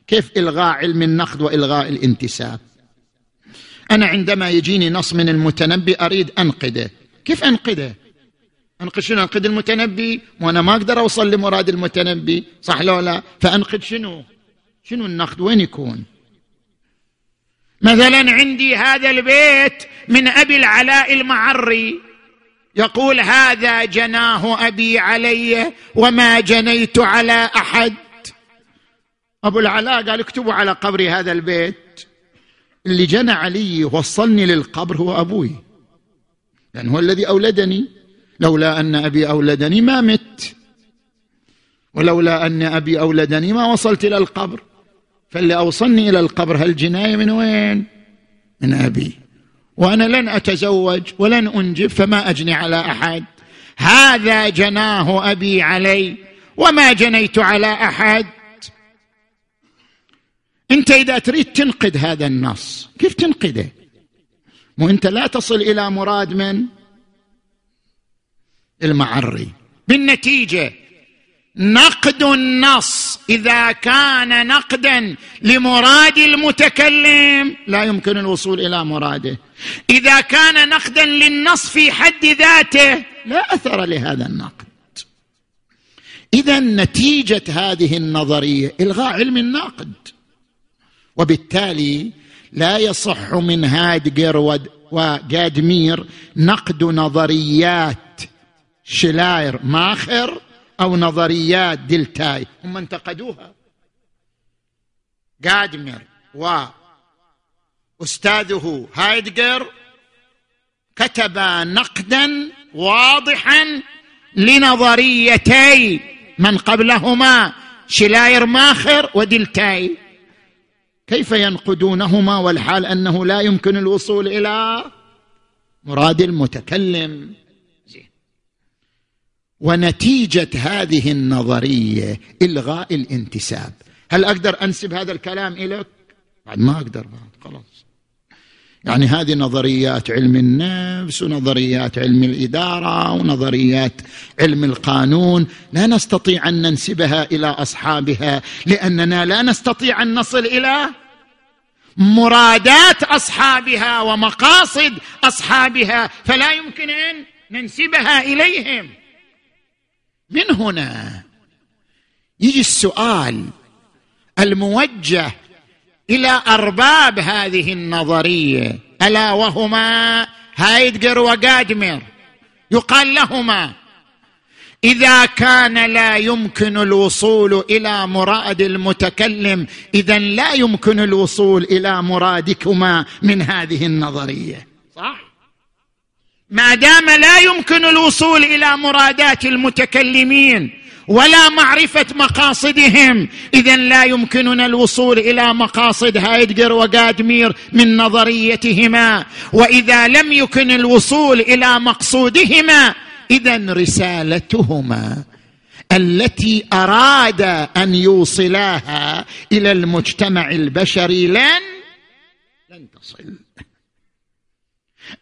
كيف إلغاء علم النقد وإلغاء الانتساب؟ أنا عندما يجيني نص من المتنبي أريد انقده كيف انقده انقد شنو؟ انقد المتنبي؟ وأنا ما أقدر أوصل لمراد المتنبي. صح لو لا؟ فانقد شنو؟ شنو النقد؟ وين يكون؟ مثلا عندي هذا البيت من أبي العلاء المعري. يقول هذا جناه أبي علي وما جنيت على أحد. أبو العلاء قال اكتبوا على قبري هذا البيت. اللي جنى علي وصلني للقبر هو أبوي. لأن هو الذي أولدني. لولا أن أبي أولدني ما مت. ولولا أن أبي أولدني ما وصلت إلى القبر. فاللي أوصلني إلى القبر هالجناية من وين؟ من أبي. وأنا لن أتزوج ولن أنجب فما أجني على أحد. هذا جناه أبي علي وما جنيت على أحد. انت اذا تريد تنقد هذا النص كيف تنقده وانت لا تصل إلى مراد من؟ المعري. بالنتيجة نقد النص إذا كان نقدا لمراد المتكلم لا يمكن الوصول إلى مراده. إذا كان نقدا للنص في حد ذاته لا أثر لهذا النقد. اذا نتيجة هذه النظرية إلغاء علم النقد وبالتالي لا يصح من هادجر وجادمير نقد نظريات شلاير ماخر أو نظريات دلتاي. هم انتقدوها. جادمير واستاذه هايدجر كتب نقدا واضحا لنظريتي من قبلهما شلاير ماخر ودلتاي. كيف ينقدونهما والحال أنه لا يمكن الوصول إلى مراد المتكلم؟ ونتيجة هذه النظرية إلغاء الانتساب. هل أقدر أنسب هذا الكلام إليك؟ بعد ما أقدر بعد خلاص. يعني هذه نظريات علم النفس ونظريات علم الإدارة ونظريات علم القانون. لا نستطيع أن ننسبها إلى أصحابها لأننا لا نستطيع أن نصل إلى مرادات أصحابها ومقاصد أصحابها فلا يمكن أن ننسبها إليهم. من هنا يجي السؤال الموجه إلى أرباب هذه النظرية. ألا وهما؟ هايدجر وجادمر يقال لهما. إذا كان لا يمكن الوصول إلى مراد المتكلم إذا لا يمكن الوصول إلى مرادكما من هذه النظرية. صح؟ ما دام لا يمكن الوصول إلى مرادات المتكلمين ولا معرفة مقاصدهم. اذا لا يمكننا الوصول إلى مقاصد هايدجر وغادمير من نظريتهما. وإذا لم يكن الوصول إلى مقصودهما اذا رسالتهما التي أراد أن يوصلاها إلى المجتمع البشري لن لن تصل.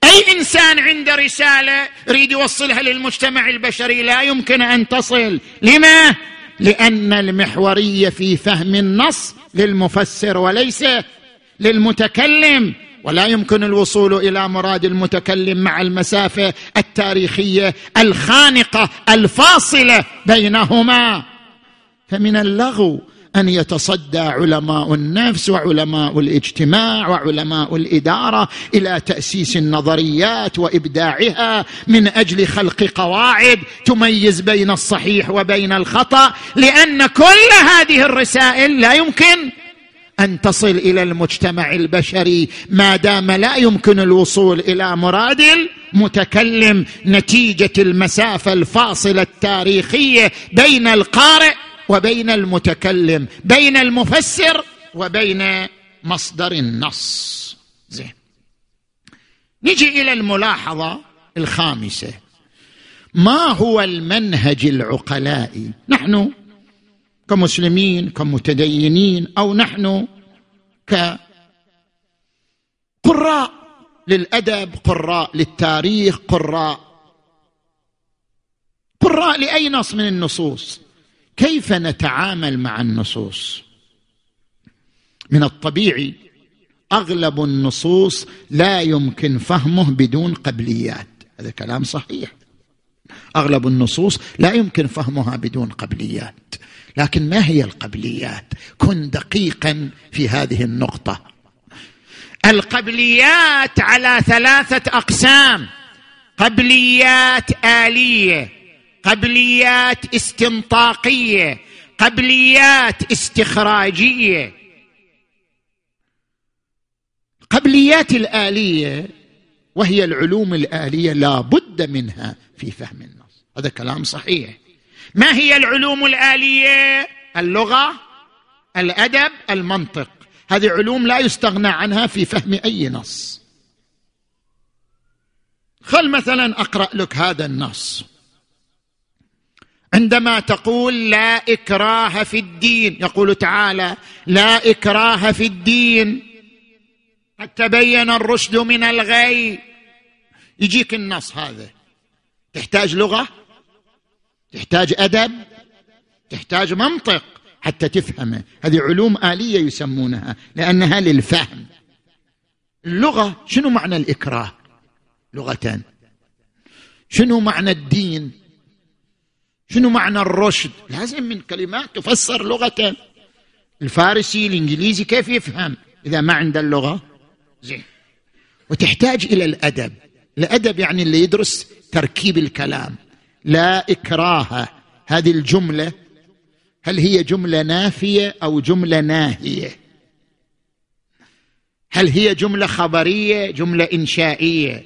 أي إنسان عنده رسالة يريد يوصلها للمجتمع البشري لا يمكن أن تصل. لما؟ لأن المحورية في فهم النص للمفسر وليس للمتكلم. ولا يمكن الوصول إلى مراد المتكلم مع المسافة التاريخية الخانقة الفاصلة بينهما. فمن اللغو أن يتصدى علماء النفس وعلماء الاجتماع وعلماء الإدارة إلى تأسيس النظريات وإبداعها من أجل خلق قواعد تميز بين الصحيح وبين الخطأ لأن كل هذه الرسائل لا يمكن أن تصل إلى المجتمع البشري ما دام لا يمكن الوصول إلى مراد المتكلم نتيجة المسافة الفاصلة التاريخية بين القارئ وبين المتكلم بين المفسر وبين مصدر النص. زين. نجي إلى الملاحظة الخامسة. ما هو المنهج العقلائي نحن كمسلمين كمتدينين أو نحن كقراء للأدب قراء للتاريخ قراء قراء لأي نص من النصوص؟ كيف نتعامل مع النصوص؟ من الطبيعي أغلب النصوص لا يمكن فهمه بدون قبليات. هذا كلام صحيح. أغلب النصوص لا يمكن فهمها بدون قبليات. لكن ما هي القبليات؟ كن دقيقا في هذه النقطة. القبليات على ثلاثة أقسام. قبليات آلية. قبليات استنطاقية قبليات استخراجية. قبليات الآلية وهي العلوم الآلية لا بد منها في فهم النص. هذا كلام صحيح. ما هي العلوم الآلية؟ اللغة الأدب المنطق. هذه علوم لا يستغنى عنها في فهم أي نص. خل مثلا أقرأ لك هذا النص. عندما تقول لا إكراه في الدين يقول تعالى لا إكراه في الدين. قد تبين الرشد من الغي. يجيك النص هذا. تحتاج لغة؟ تحتاج أدب؟ تحتاج منطق حتى تفهمه. هذه علوم آلية يسمونها لأنها للفهم. اللغة شنو معنى الإكراه؟ لغة. شنو معنى الدين؟ شنو معنى الرشد؟ لازم من كلمات تفسر لغه الفارسي الإنجليزي كيف يفهم؟ إذا ما عنده اللغة. زين. وتحتاج إلى الأدب. الأدب يعني اللي يدرس تركيب الكلام. لا إكراه. هذه الجملة. هل هي جملة نافية أو جملة ناهية؟ هل هي جملة خبرية جملة إنشائية؟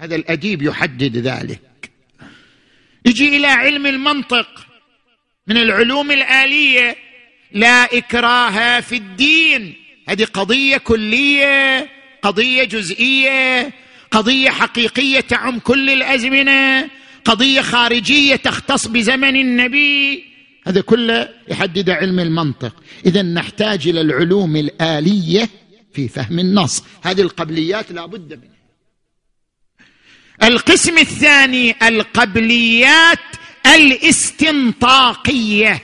هذا الأديب يحدد ذلك. يجي إلى علم المنطق من العلوم الآلية. لا إكراه في الدين. هذه قضية كلية قضية جزئية قضية حقيقية تعم كل الأزمنة قضية خارجية تختص بزمن النبي. هذا كله يحدد علم المنطق. اذا نحتاج إلى العلوم الآلية في فهم النص. هذه القبليات لا بد منها. القسم الثاني القبليات الاستنطاقية.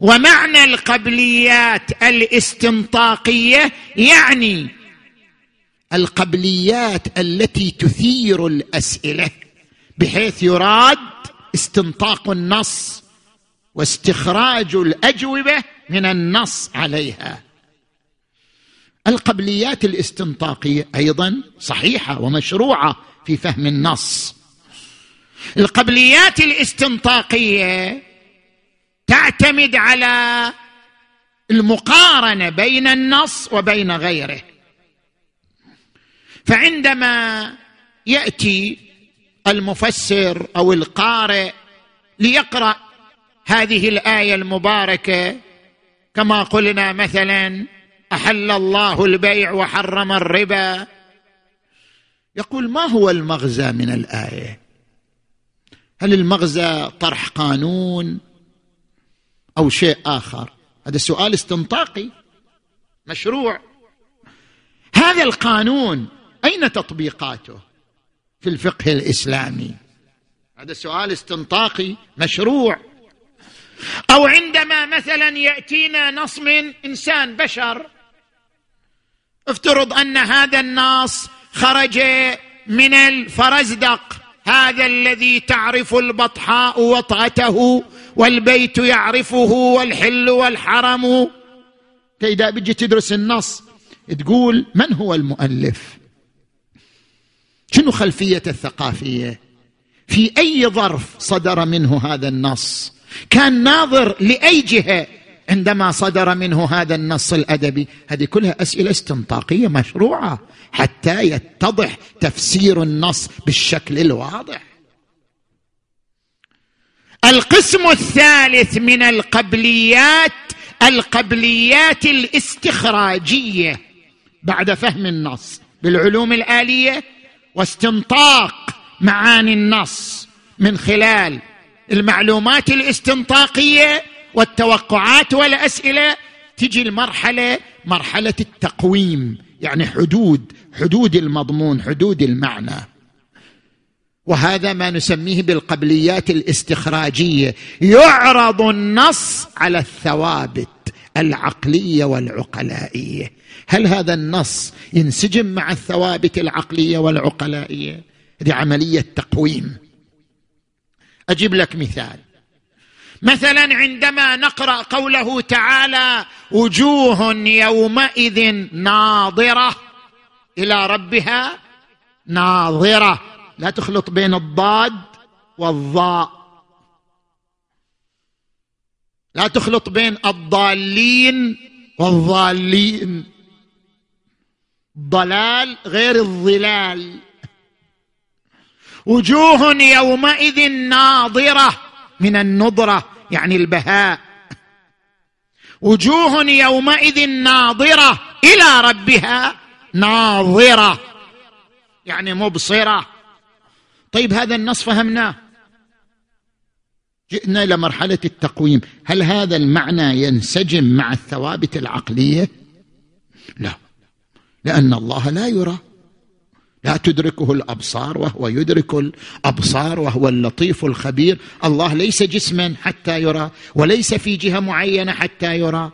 ومعنى القبليات الاستنطاقية يعني القبليات التي تثير الأسئلة بحيث يراد استنطاق النص واستخراج الأجوبة من النص عليها. القبليات الاستنطاقية أيضا صحيحة ومشروعة في فهم النص. القبليات الاستنطاقية تعتمد على المقارنة بين النص وبين غيره. فعندما يأتي المفسر أو القارئ ليقرأ هذه الآية المباركة كما قلنا مثلا أحل الله البيع وحرم الربا. يقول ما هو المغزى من الآية؟ هل المغزى طرح قانون أو شيء آخر؟ هذا سؤال استنطاقي مشروع. هذا القانون أين تطبيقاته في الفقه الإسلامي؟ هذا سؤال استنطاقي مشروع. أو عندما مثلا يأتينا نص من إنسان بشر افترض أن هذا النص خرج من الفرزدق. هذا الذي تعرف البطحاء وطأته والبيت يعرفه والحل والحرم. إذا بيجي تدرس النص تقول من هو المؤلف؟ شنو خلفية الثقافية؟ في أي ظرف صدر منه هذا النص؟ كان ناظر لأي جهة؟ عندما صدر منه هذا النص الأدبي هذه كلها أسئلة استنطاقية مشروعة حتى يتضح تفسير النص بالشكل الواضح. القسم الثالث من القبليات القبليات الاستخراجية. بعد فهم النص بالعلوم الآلية واستنطاق معاني النص من خلال المعلومات الاستنطاقية والتوقعات والاسئله تجي المرحلة مرحلة التقويم يعني حدود حدود المضمون حدود المعنى. وهذا ما نسميه بالقبليات الاستخراجية. يعرض النص على الثوابت العقلية والعقلائية. هل هذا النص ينسجم مع الثوابت العقلية والعقلائية؟ هذه عملية تقويم. أجيب لك مثال. مثلا عندما نقرأ قوله تعالى وجوه يومئذ ناظرة إلى ربها ناظرة. لا تخلط بين الضاد والضاء. لا تخلط بين الضالين والضالين. ضلال غير الظلال. وجوه يومئذ ناظرة. من النضرة يعني البهاء. وجوه يومئذ ناظرة إلى ربها. ناظرة يعني مبصرة. طيب هذا النص فهمناه. جئنا إلى مرحلة التقويم. هل هذا المعنى ينسجم مع الثوابت العقلية؟ لا لأن الله لا يرى. لا تدركه الأبصار وهو يدرك الأبصار وهو اللطيف الخبير. الله ليس جسما حتى يرى وليس في جهة معينة حتى يرى.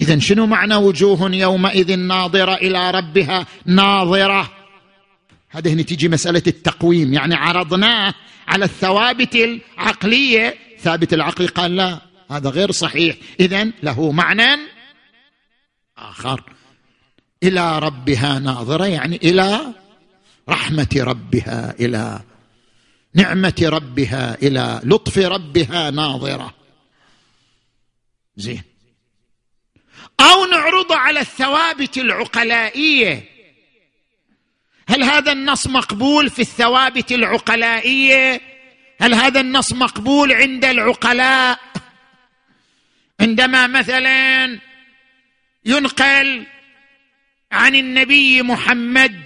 اذا شنو معنى وجوه يومئذ ناظرة إلى ربها؟ ناظرة. هذه هنا تيجي مسألة التقويم يعني عرضناه على الثوابت العقلية. ثابت العقل قال لا هذا غير صحيح. اذا له معنى آخر. إلى ربها ناظرة يعني إلى رحمة ربها إلى نعمة ربها إلى لطف ربها ناظرة. زين. أو نعرض على الثوابت العقلائية. هل هذا النص مقبول في الثوابت العقلائية؟ هل هذا النص مقبول عند العقلاء؟ عندما مثلا ينقل عن النبي محمد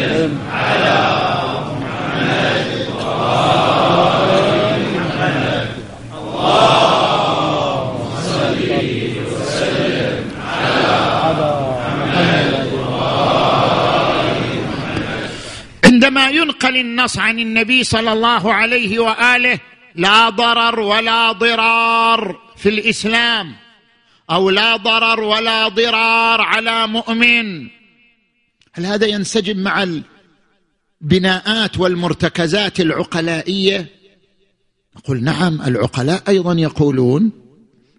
ينقل النص عن النبي صلى الله عليه وآله لا ضرر ولا ضرار في الإسلام أو لا ضرر ولا ضرار على مؤمن. هل هذا ينسجم مع البناءات والمرتكزات العقلائية؟ نقول نعم العقلاء أيضا يقولون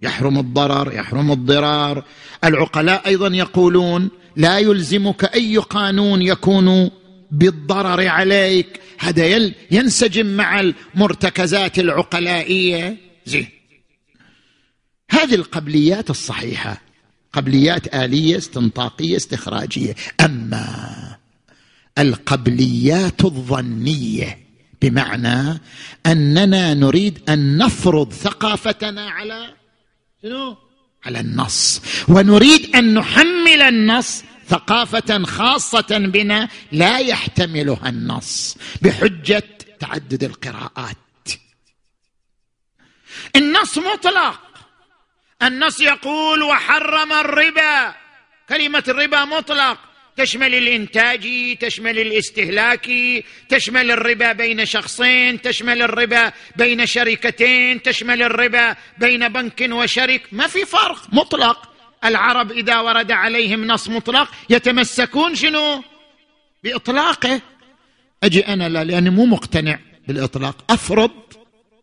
يحرم الضرر يحرم الضرار. العقلاء أيضا يقولون لا يلزمك أي قانون يكون بالضرر عليك. هذا ينسجم مع المرتكزات العقلائية. زين. هذه القبليات الصحيحة. قبليات آلية استنطاقية استخراجية. أما القبليات الظنية بمعنى أننا نريد أن نفرض ثقافتنا على شنو؟ على النص. ونريد أن نحمل النص ثقافة خاصة بنا لا يحتملها النص بحجة تعدد القراءات. النص مطلق. النص يقول وحرم الربا. كلمة الربا مطلق. تشمل الانتاجي تشمل الاستهلاكي تشمل الربا بين شخصين تشمل الربا بين شركتين تشمل الربا بين بنك وشرك ما في فرق. مطلق. العرب إذا ورد عليهم نص مطلق يتمسكون شنو؟ بإطلاقه. أجي أنا لا لأني مو مقتنع بالإطلاق. أفرض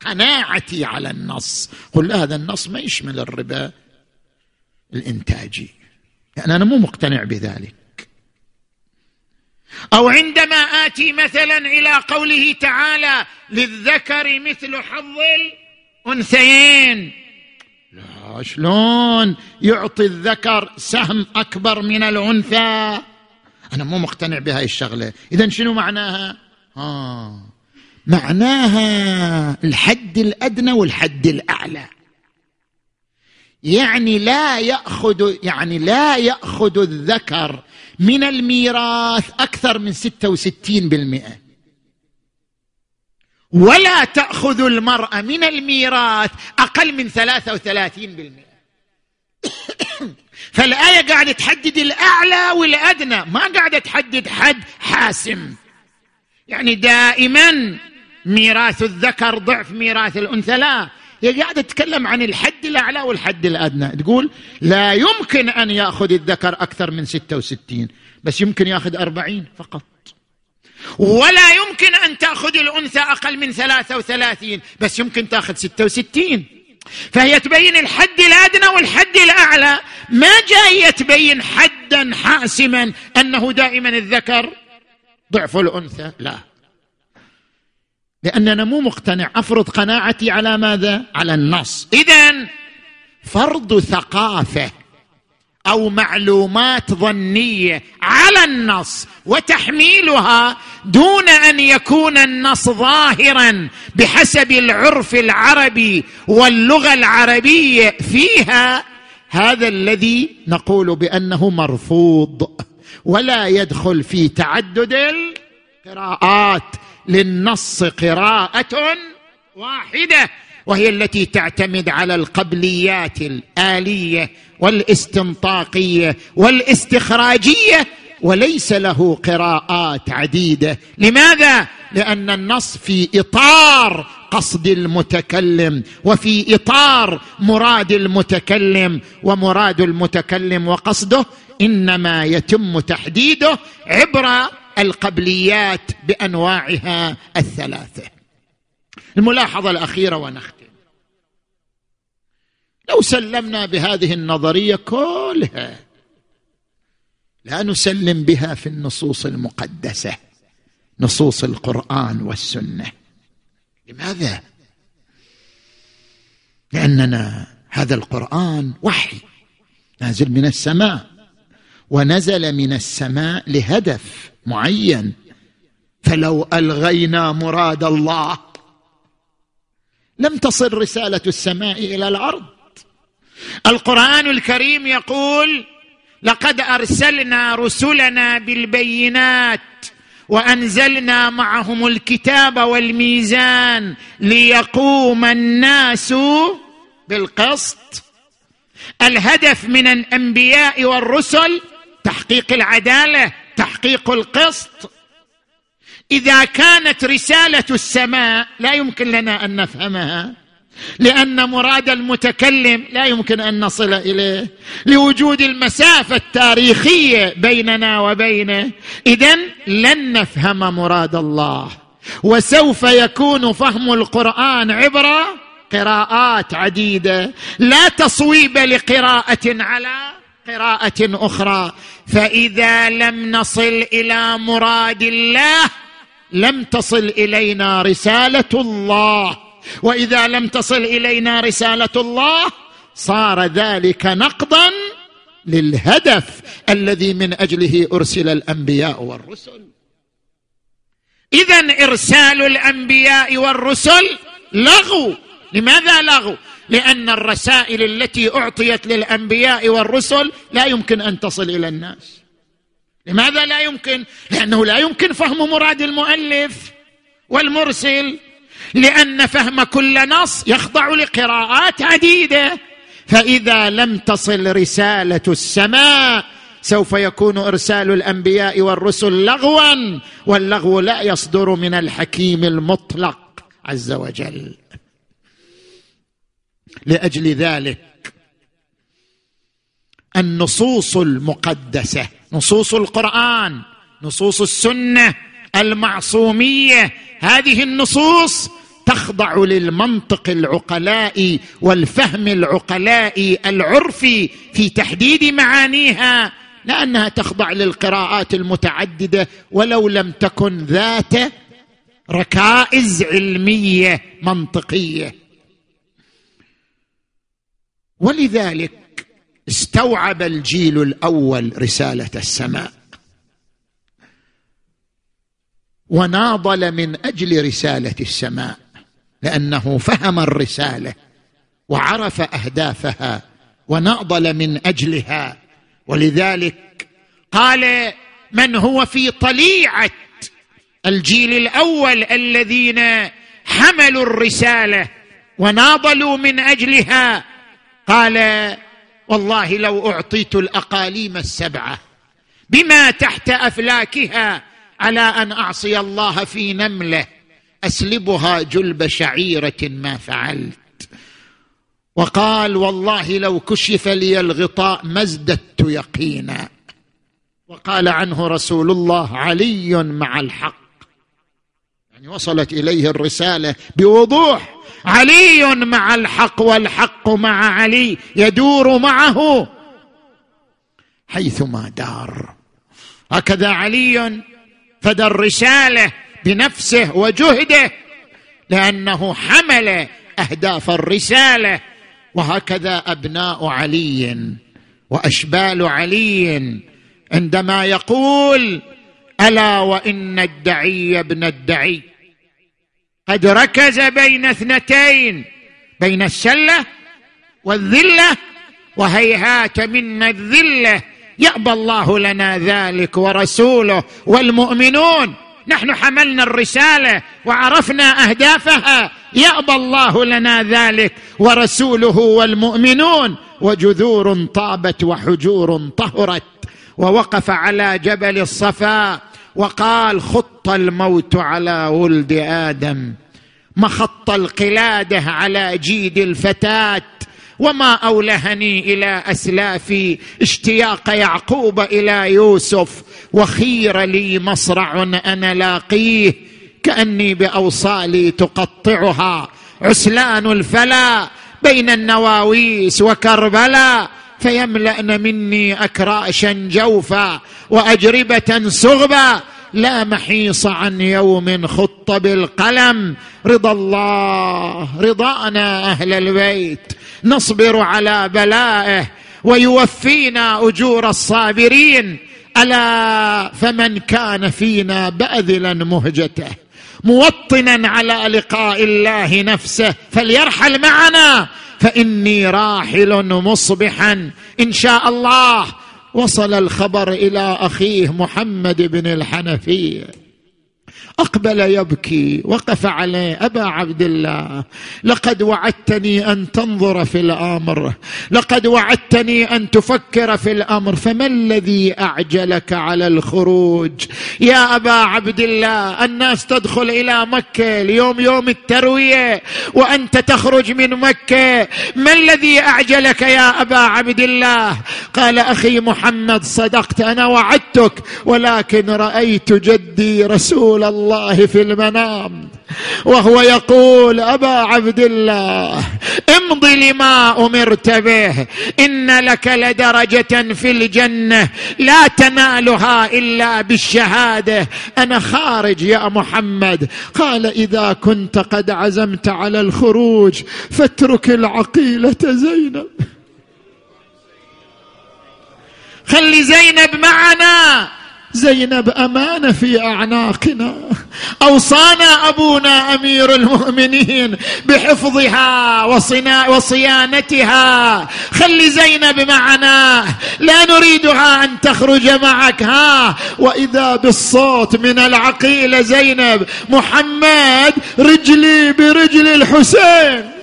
قناعتي على النص. قل هذا النص ما يشمل الربا الإنتاجي. يعني أنا مو مقتنع بذلك. أو عندما آتي مثلا إلى قوله تعالى للذكر مثل حظ الأنثيين. شلون يعطي الذكر سهم أكبر من الأنثى؟ أنا مو مقتنع بهاي الشغلة. اذا شنو معناها؟ آه. معناها الحد الأدنى والحد الأعلى. يعني لا ياخذ يعني لا يأخذ الذكر من الميراث أكثر من 66% ولا تأخذ المراه من الميراث أقل من 33% فالآية قاعدة تحدد الأعلى والأدنى ما قاعدة تحدد حد حاسم. يعني دائما ميراث الذكر ضعف ميراث الأنثى لا. هي قاعدة تتكلم عن الحد الأعلى والحد الأدنى. تقول لا يمكن أن يأخذ الذكر أكثر من 66 بس يمكن يأخذ أربعين فقط. ولا يمكن أن تأخذ الأنثى أقل من 33 بس يمكن تأخذ 66 فهي تبين الحد الأدنى والحد الأعلى. ما جاية تبين حدا حاسما أنه دائما الذكر؟ ضعف الأنثى. لا. لأننا مو مقتنع. أفرض قناعتي على ماذا؟ على النص. اذا فرض ثقافة. أو معلومات ظنية على النص وتحميلها دون أن يكون النص ظاهرا بحسب العرف العربي واللغة العربية فيها. هذا الذي نقول بأنه مرفوض ولا يدخل في تعدد القراءات. للنص قراءة واحدة. وهي التي تعتمد على القبليات الآلية والاستنطاقية والاستخراجية وليس له قراءات عديدة. لماذا؟ لأن النص في إطار قصد المتكلم وفي إطار مراد المتكلم ومراد المتكلم وقصده إنما يتم تحديده عبر القبليات بأنواعها الثلاثة. الملاحظة الأخيرة ونختم. لو سلمنا بهذه النظرية كلها لا نسلم بها في النصوص المقدسة نصوص القرآن والسنة. لماذا؟ لأننا هذا القرآن وحي نازل من السماء ونزل من السماء لهدف معين. فلو ألغينا مراد الله لم تصل رسالة السماء إلى الأرض. القرآن الكريم يقول لقد أرسلنا رسلنا بالبينات وأنزلنا معهم الكتاب والميزان ليقوم الناس بالقسط. الهدف من الأنبياء والرسل تحقيق العدالة تحقيق القسط. إذا كانت رسالة السماء لا يمكن لنا أن نفهمها. لأن مراد المتكلم لا يمكن أن نصل إليه. لوجود المسافة التاريخية بيننا وبينه. اذا لن نفهم مراد الله. وسوف يكون فهم القرآن عبر قراءات عديدة. لا تصويب لقراءة على قراءة أخرى. فإذا لم نصل إلى مراد الله لم تصل إلينا رسالة الله. وإذا لم تصل إلينا رسالة الله صار ذلك نقضا للهدف الذي من أجله أرسل الأنبياء والرسل. اذا إرسال الأنبياء والرسل لغو. لماذا لغو؟ لأن الرسائل التي أعطيت للأنبياء والرسل لا يمكن أن تصل إلى الناس. لماذا لا يمكن؟ لأنه لا يمكن فهم مراد المؤلف والمرسل. لأن فهم كل نص يخضع لقراءات عديدة. فإذا لم تصل رسالة السماء سوف يكون إرسال الأنبياء والرسل لغوا واللغو لا يصدر من الحكيم المطلق عز وجل. لأجل ذلك النصوص المقدسة نصوص القرآن نصوص السنة المعصومية هذه النصوص تخضع للمنطق العقلاء والفهم العقلاء العرفي في تحديد معانيها لأنها تخضع للقراءات المتعددة ولو لم تكن ذات ركائز علمية منطقية. ولذلك استوعب الجيل الأول رسالة السماء. وناضل من أجل رسالة السماء لأنه فهم الرسالة وعرف أهدافها وناضل من أجلها. ولذلك قال من هو في طليعة الجيل الأول الذين حملوا الرسالة وناضلوا من أجلها؟ قال والله لو أعطيت الأقاليم السبعة بما تحت أفلاكها على أن أعصي الله في نمله. أسلبها جلب شعيرة ما فعلت. وقال والله لو كشف لي الغطاء ما ازددت يقينا. وقال عنه رسول الله علي مع الحق. يعني وصلت إليه الرسالة بوضوح. علي مع الحق والحق مع علي يدور معه. حيثما دار. هكذا علي فدى الرسالة بنفسه وجهده لأنه حمل أهداف الرسالة. وهكذا أبناء علي وأشبال علي عندما يقول ألا وإن الدعي ابن الدعي قد ركز بين اثنتين بين السلة والذلة وهيهات منا الذلة. يأبى الله لنا ذلك ورسوله والمؤمنون. نحن حملنا الرسالة وعرفنا أهدافها. يأبى الله لنا ذلك ورسوله والمؤمنون. وجذور طابت وحجور طهرت. ووقف على جبل الصفا. وقال خط الموت على ولد آدم. مخط القلادة على جيد الفتاة. وما اولهني إلى اسلافي اشتياق يعقوب إلى يوسف وخير لي مصرع أنا لاقيه كاني باوصالي تقطعها عسلان الفلا بين النواويس وكربلاء فيملأن مني أكراشا جوفا وأجربة سغبا لا محيص عن يوم خط بالقلم. رضا الله رضانا أهل البيت. نصبر على بلائه ويوفينا أجور الصابرين. ألا فمن كان فينا بأذلا مهجته. موطنا على لقاء الله نفسه. فليرحل معنا. فإني راحل مصبحا. إن شاء الله وصل الخبر إلى أخيه محمد بن الحنفيه أقبل يبكي وقف عليه أبا عبد الله لقد وعدتني أن تنظر في الأمر لقد وعدتني أن تفكر في الأمر فما الذي أعجلك على الخروج؟ يا أبا عبد الله الناس تدخل إلى مكة اليوم يوم التروية وأنت تخرج من مكة ما الذي أعجلك يا أبا عبد الله؟ قال أخي محمد صدقت أنا وعدتك ولكن رأيت جدي رسول الله الله في المنام وهو يقول أبا عبد الله امض لما أمرت به إن لك لدرجة في الجنة لا تنالها إلا بالشهادة أنا خارج يا محمد. قال إذا كنت قد عزمت على الخروج فاترك العقيلة زينب. خلي زينب معنا. زينب امانه في أعناقنا. أوصانا أبونا أمير المؤمنين بحفظها وصنا وصيانتها. خلي زينب معنا. لا نريدها أن تخرج معك. ها. وإذا بالصوت من العقيله زينب محمد رجلي برجل الحسين.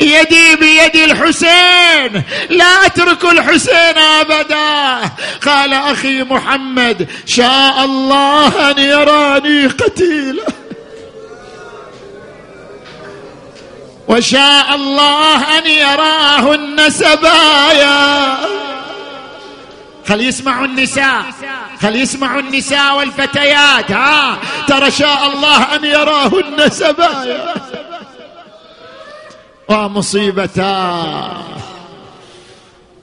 يدي بيد الحسين. لا أترك الحسين أبدا. قال أخي محمد شاء الله أن يراني قتيلا وشاء الله أن يراهن سبايا. خل يسمعوا النساء. خل يسمعوا النساء والفتيات. ها ترى شاء الله أن يراهن سبايا. ومصيبتاه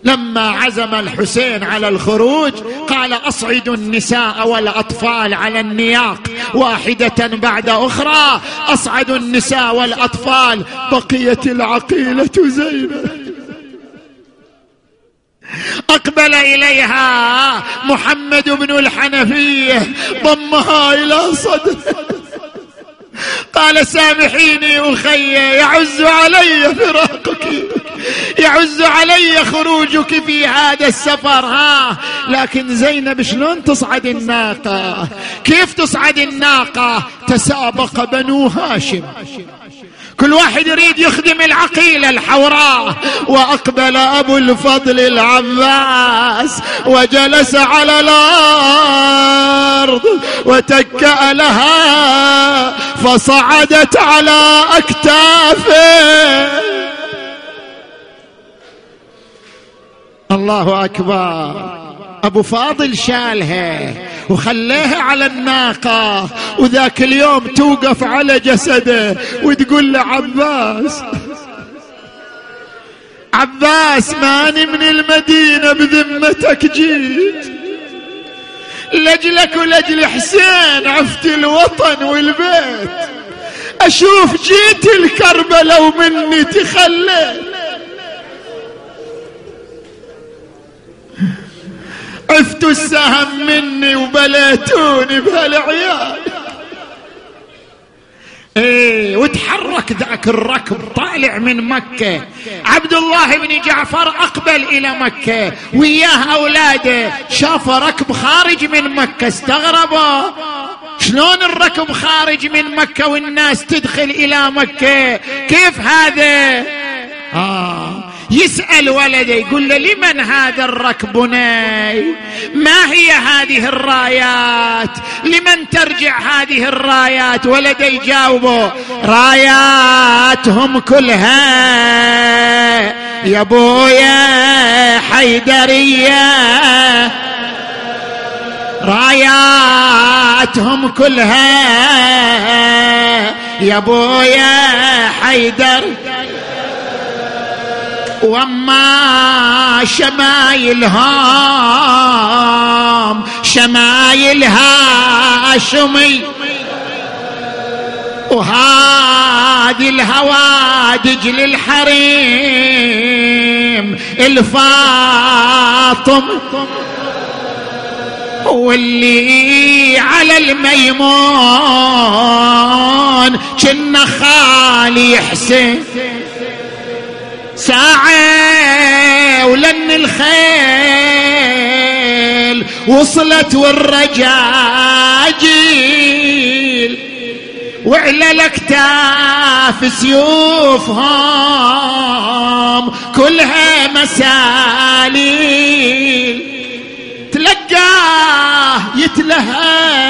لما عزم الحسين على الخروج قال اصعدوا النساء والأطفال على النياق. واحدة بعد أخرى اصعدوا النساء والأطفال. بقيت العقيلة زينب. أقبل إليها محمد بن الحنفية ضمها إلى صدره. قال سامحيني أخي يعز علي فراقك يعز علي خروجك في هذا السفر ها. لكن زينب شلون تصعد الناقة؟ كيف تصعد الناقة؟ تسابق بنو هاشم. كل واحد يريد يخدم العقيله الحوراء وأقبل أبو الفضل العباس وجلس على الأرض وتكأ لها فصعدت على أكتافه. الله أكبر. أبو فاضل شالها. وخليها على الناقة وذاك اليوم توقف على جسده وتقول له عباس عباس ماني من المدينة بذمتك جيت. لجلك ولجل حسين عفت الوطن والبيت. أشوف جيت الكربلة ومني تخليت. عفتوا السهم مني وبليتوني بهالعيال. إيه وتحرك ذاك الركب طالع من مكة. عبد الله بن جعفر أقبل إلى مكة. وياه أولاده شاف ركب خارج من مكة استغربوا. شلون الركب خارج من مكة والناس تدخل إلى مكة؟ كيف هذا؟ آه. يسأل ولده يقول له لمن هذا الركب بني؟ ما هي هذه الرايات؟ لمن ترجع هذه الرايات؟ ولده يجاوبه راياتهم كلها يا بويا حيدرية. راياتهم كلها يا بويا حيدر. وما شمايلهم شمايل هاشمي وهذه الهوادج للحريم الفاطم واللي على الميمون كنا خالي حسين. ساعة ولن الخيل وصلت والرجاجيل وعلى الأكتاف سيوفهم كلها مساليل. تلقاه يتلهف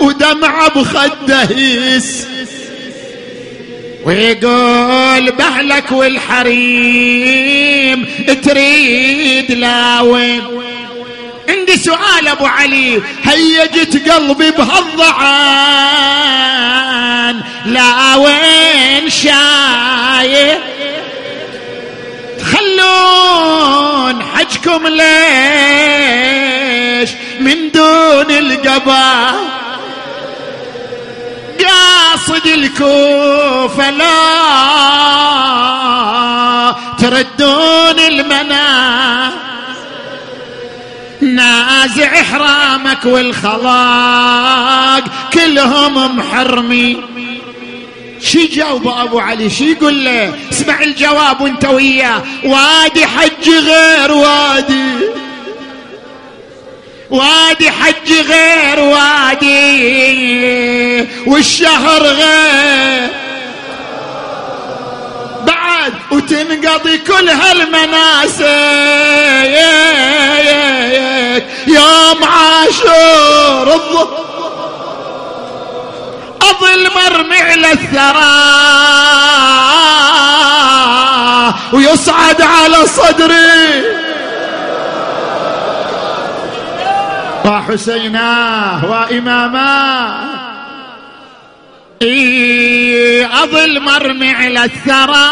ودمعه بخده يس. ويقول بهلك والحريم تريد لا وين عندي سؤال أبو علي هيجت قلبي بهالضعان؟ لا وين شايف؟ تخلون حجكم ليش من دون القبائل قاصد الكوفة لا تردون المنام نازع إحرامك والخلاق كلهم محرمي. شي جاوب أبو علي؟ شي يقول له؟ اسمع الجواب وانت وياه. وادي حج غير وادي. وادي حج غير وادي والشهر غير. بعد وتنقضي كل هالمناسك. يوم عاشور أظل مرمي على الثرى ويصعد على صدري. وحسيناه وإماماه إيه أظل مرمي على الثرى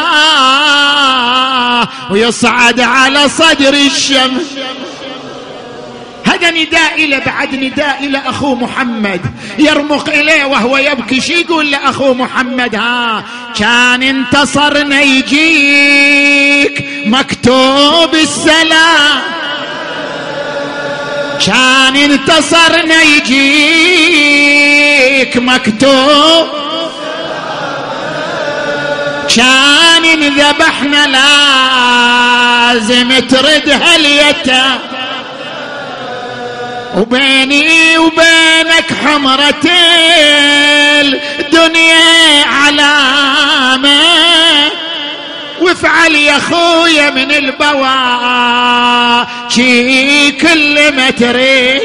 ويصعد على صدر الشمس. هذا نداء إلى بعد نداء إلى أخو محمد. يرمق إليه وهو يبكي. شي يقول لأخو محمد؟ ها كان انتصرنا يجيك مكتوب السلام. كان انتصرنا يجيك مكتوب. كان انذبحنا لازم ترد هاليتام وبيني وبينك حمرة الدنيا علامة. وافعل يا خويا من البوا. شي كل ما تريد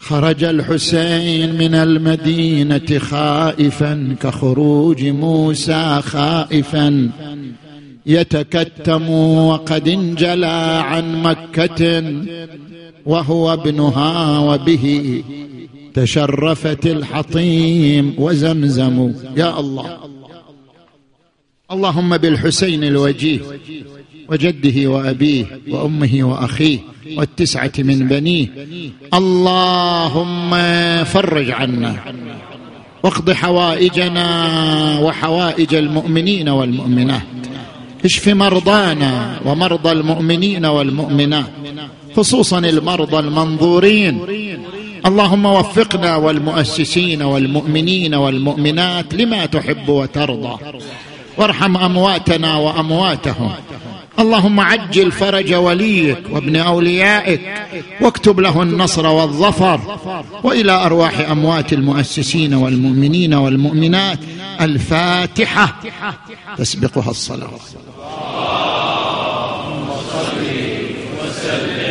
خرج الحسين من المدينة خائفا كخروج موسى خائفا. يتكتم وقد انجلى عن مكة وهو ابنها وبه. تشرفت الحطيم وزمزم. يا الله. اللهم بالحسين الوجيه وجده وأبيه وأمه وأخيه والتسعة من بنيه. اللهم فرج عنا واقض حوائجنا وحوائج المؤمنين والمؤمنات. اشف مرضانا ومرضى المؤمنين والمؤمنات. خصوصا المرضى المنظورين. اللهم وفقنا والمؤسسين والمؤمنين والمؤمنات لما تحب وترضى. وارحم أمواتنا وأمواتهم. اللهم عجل فرج وليك وابن أوليائك. واكتب له النصر والظفر. وإلى أرواح أموات المؤسسين والمؤمنين والمؤمنات الفاتحة. تسبقها الصلاة. وسلم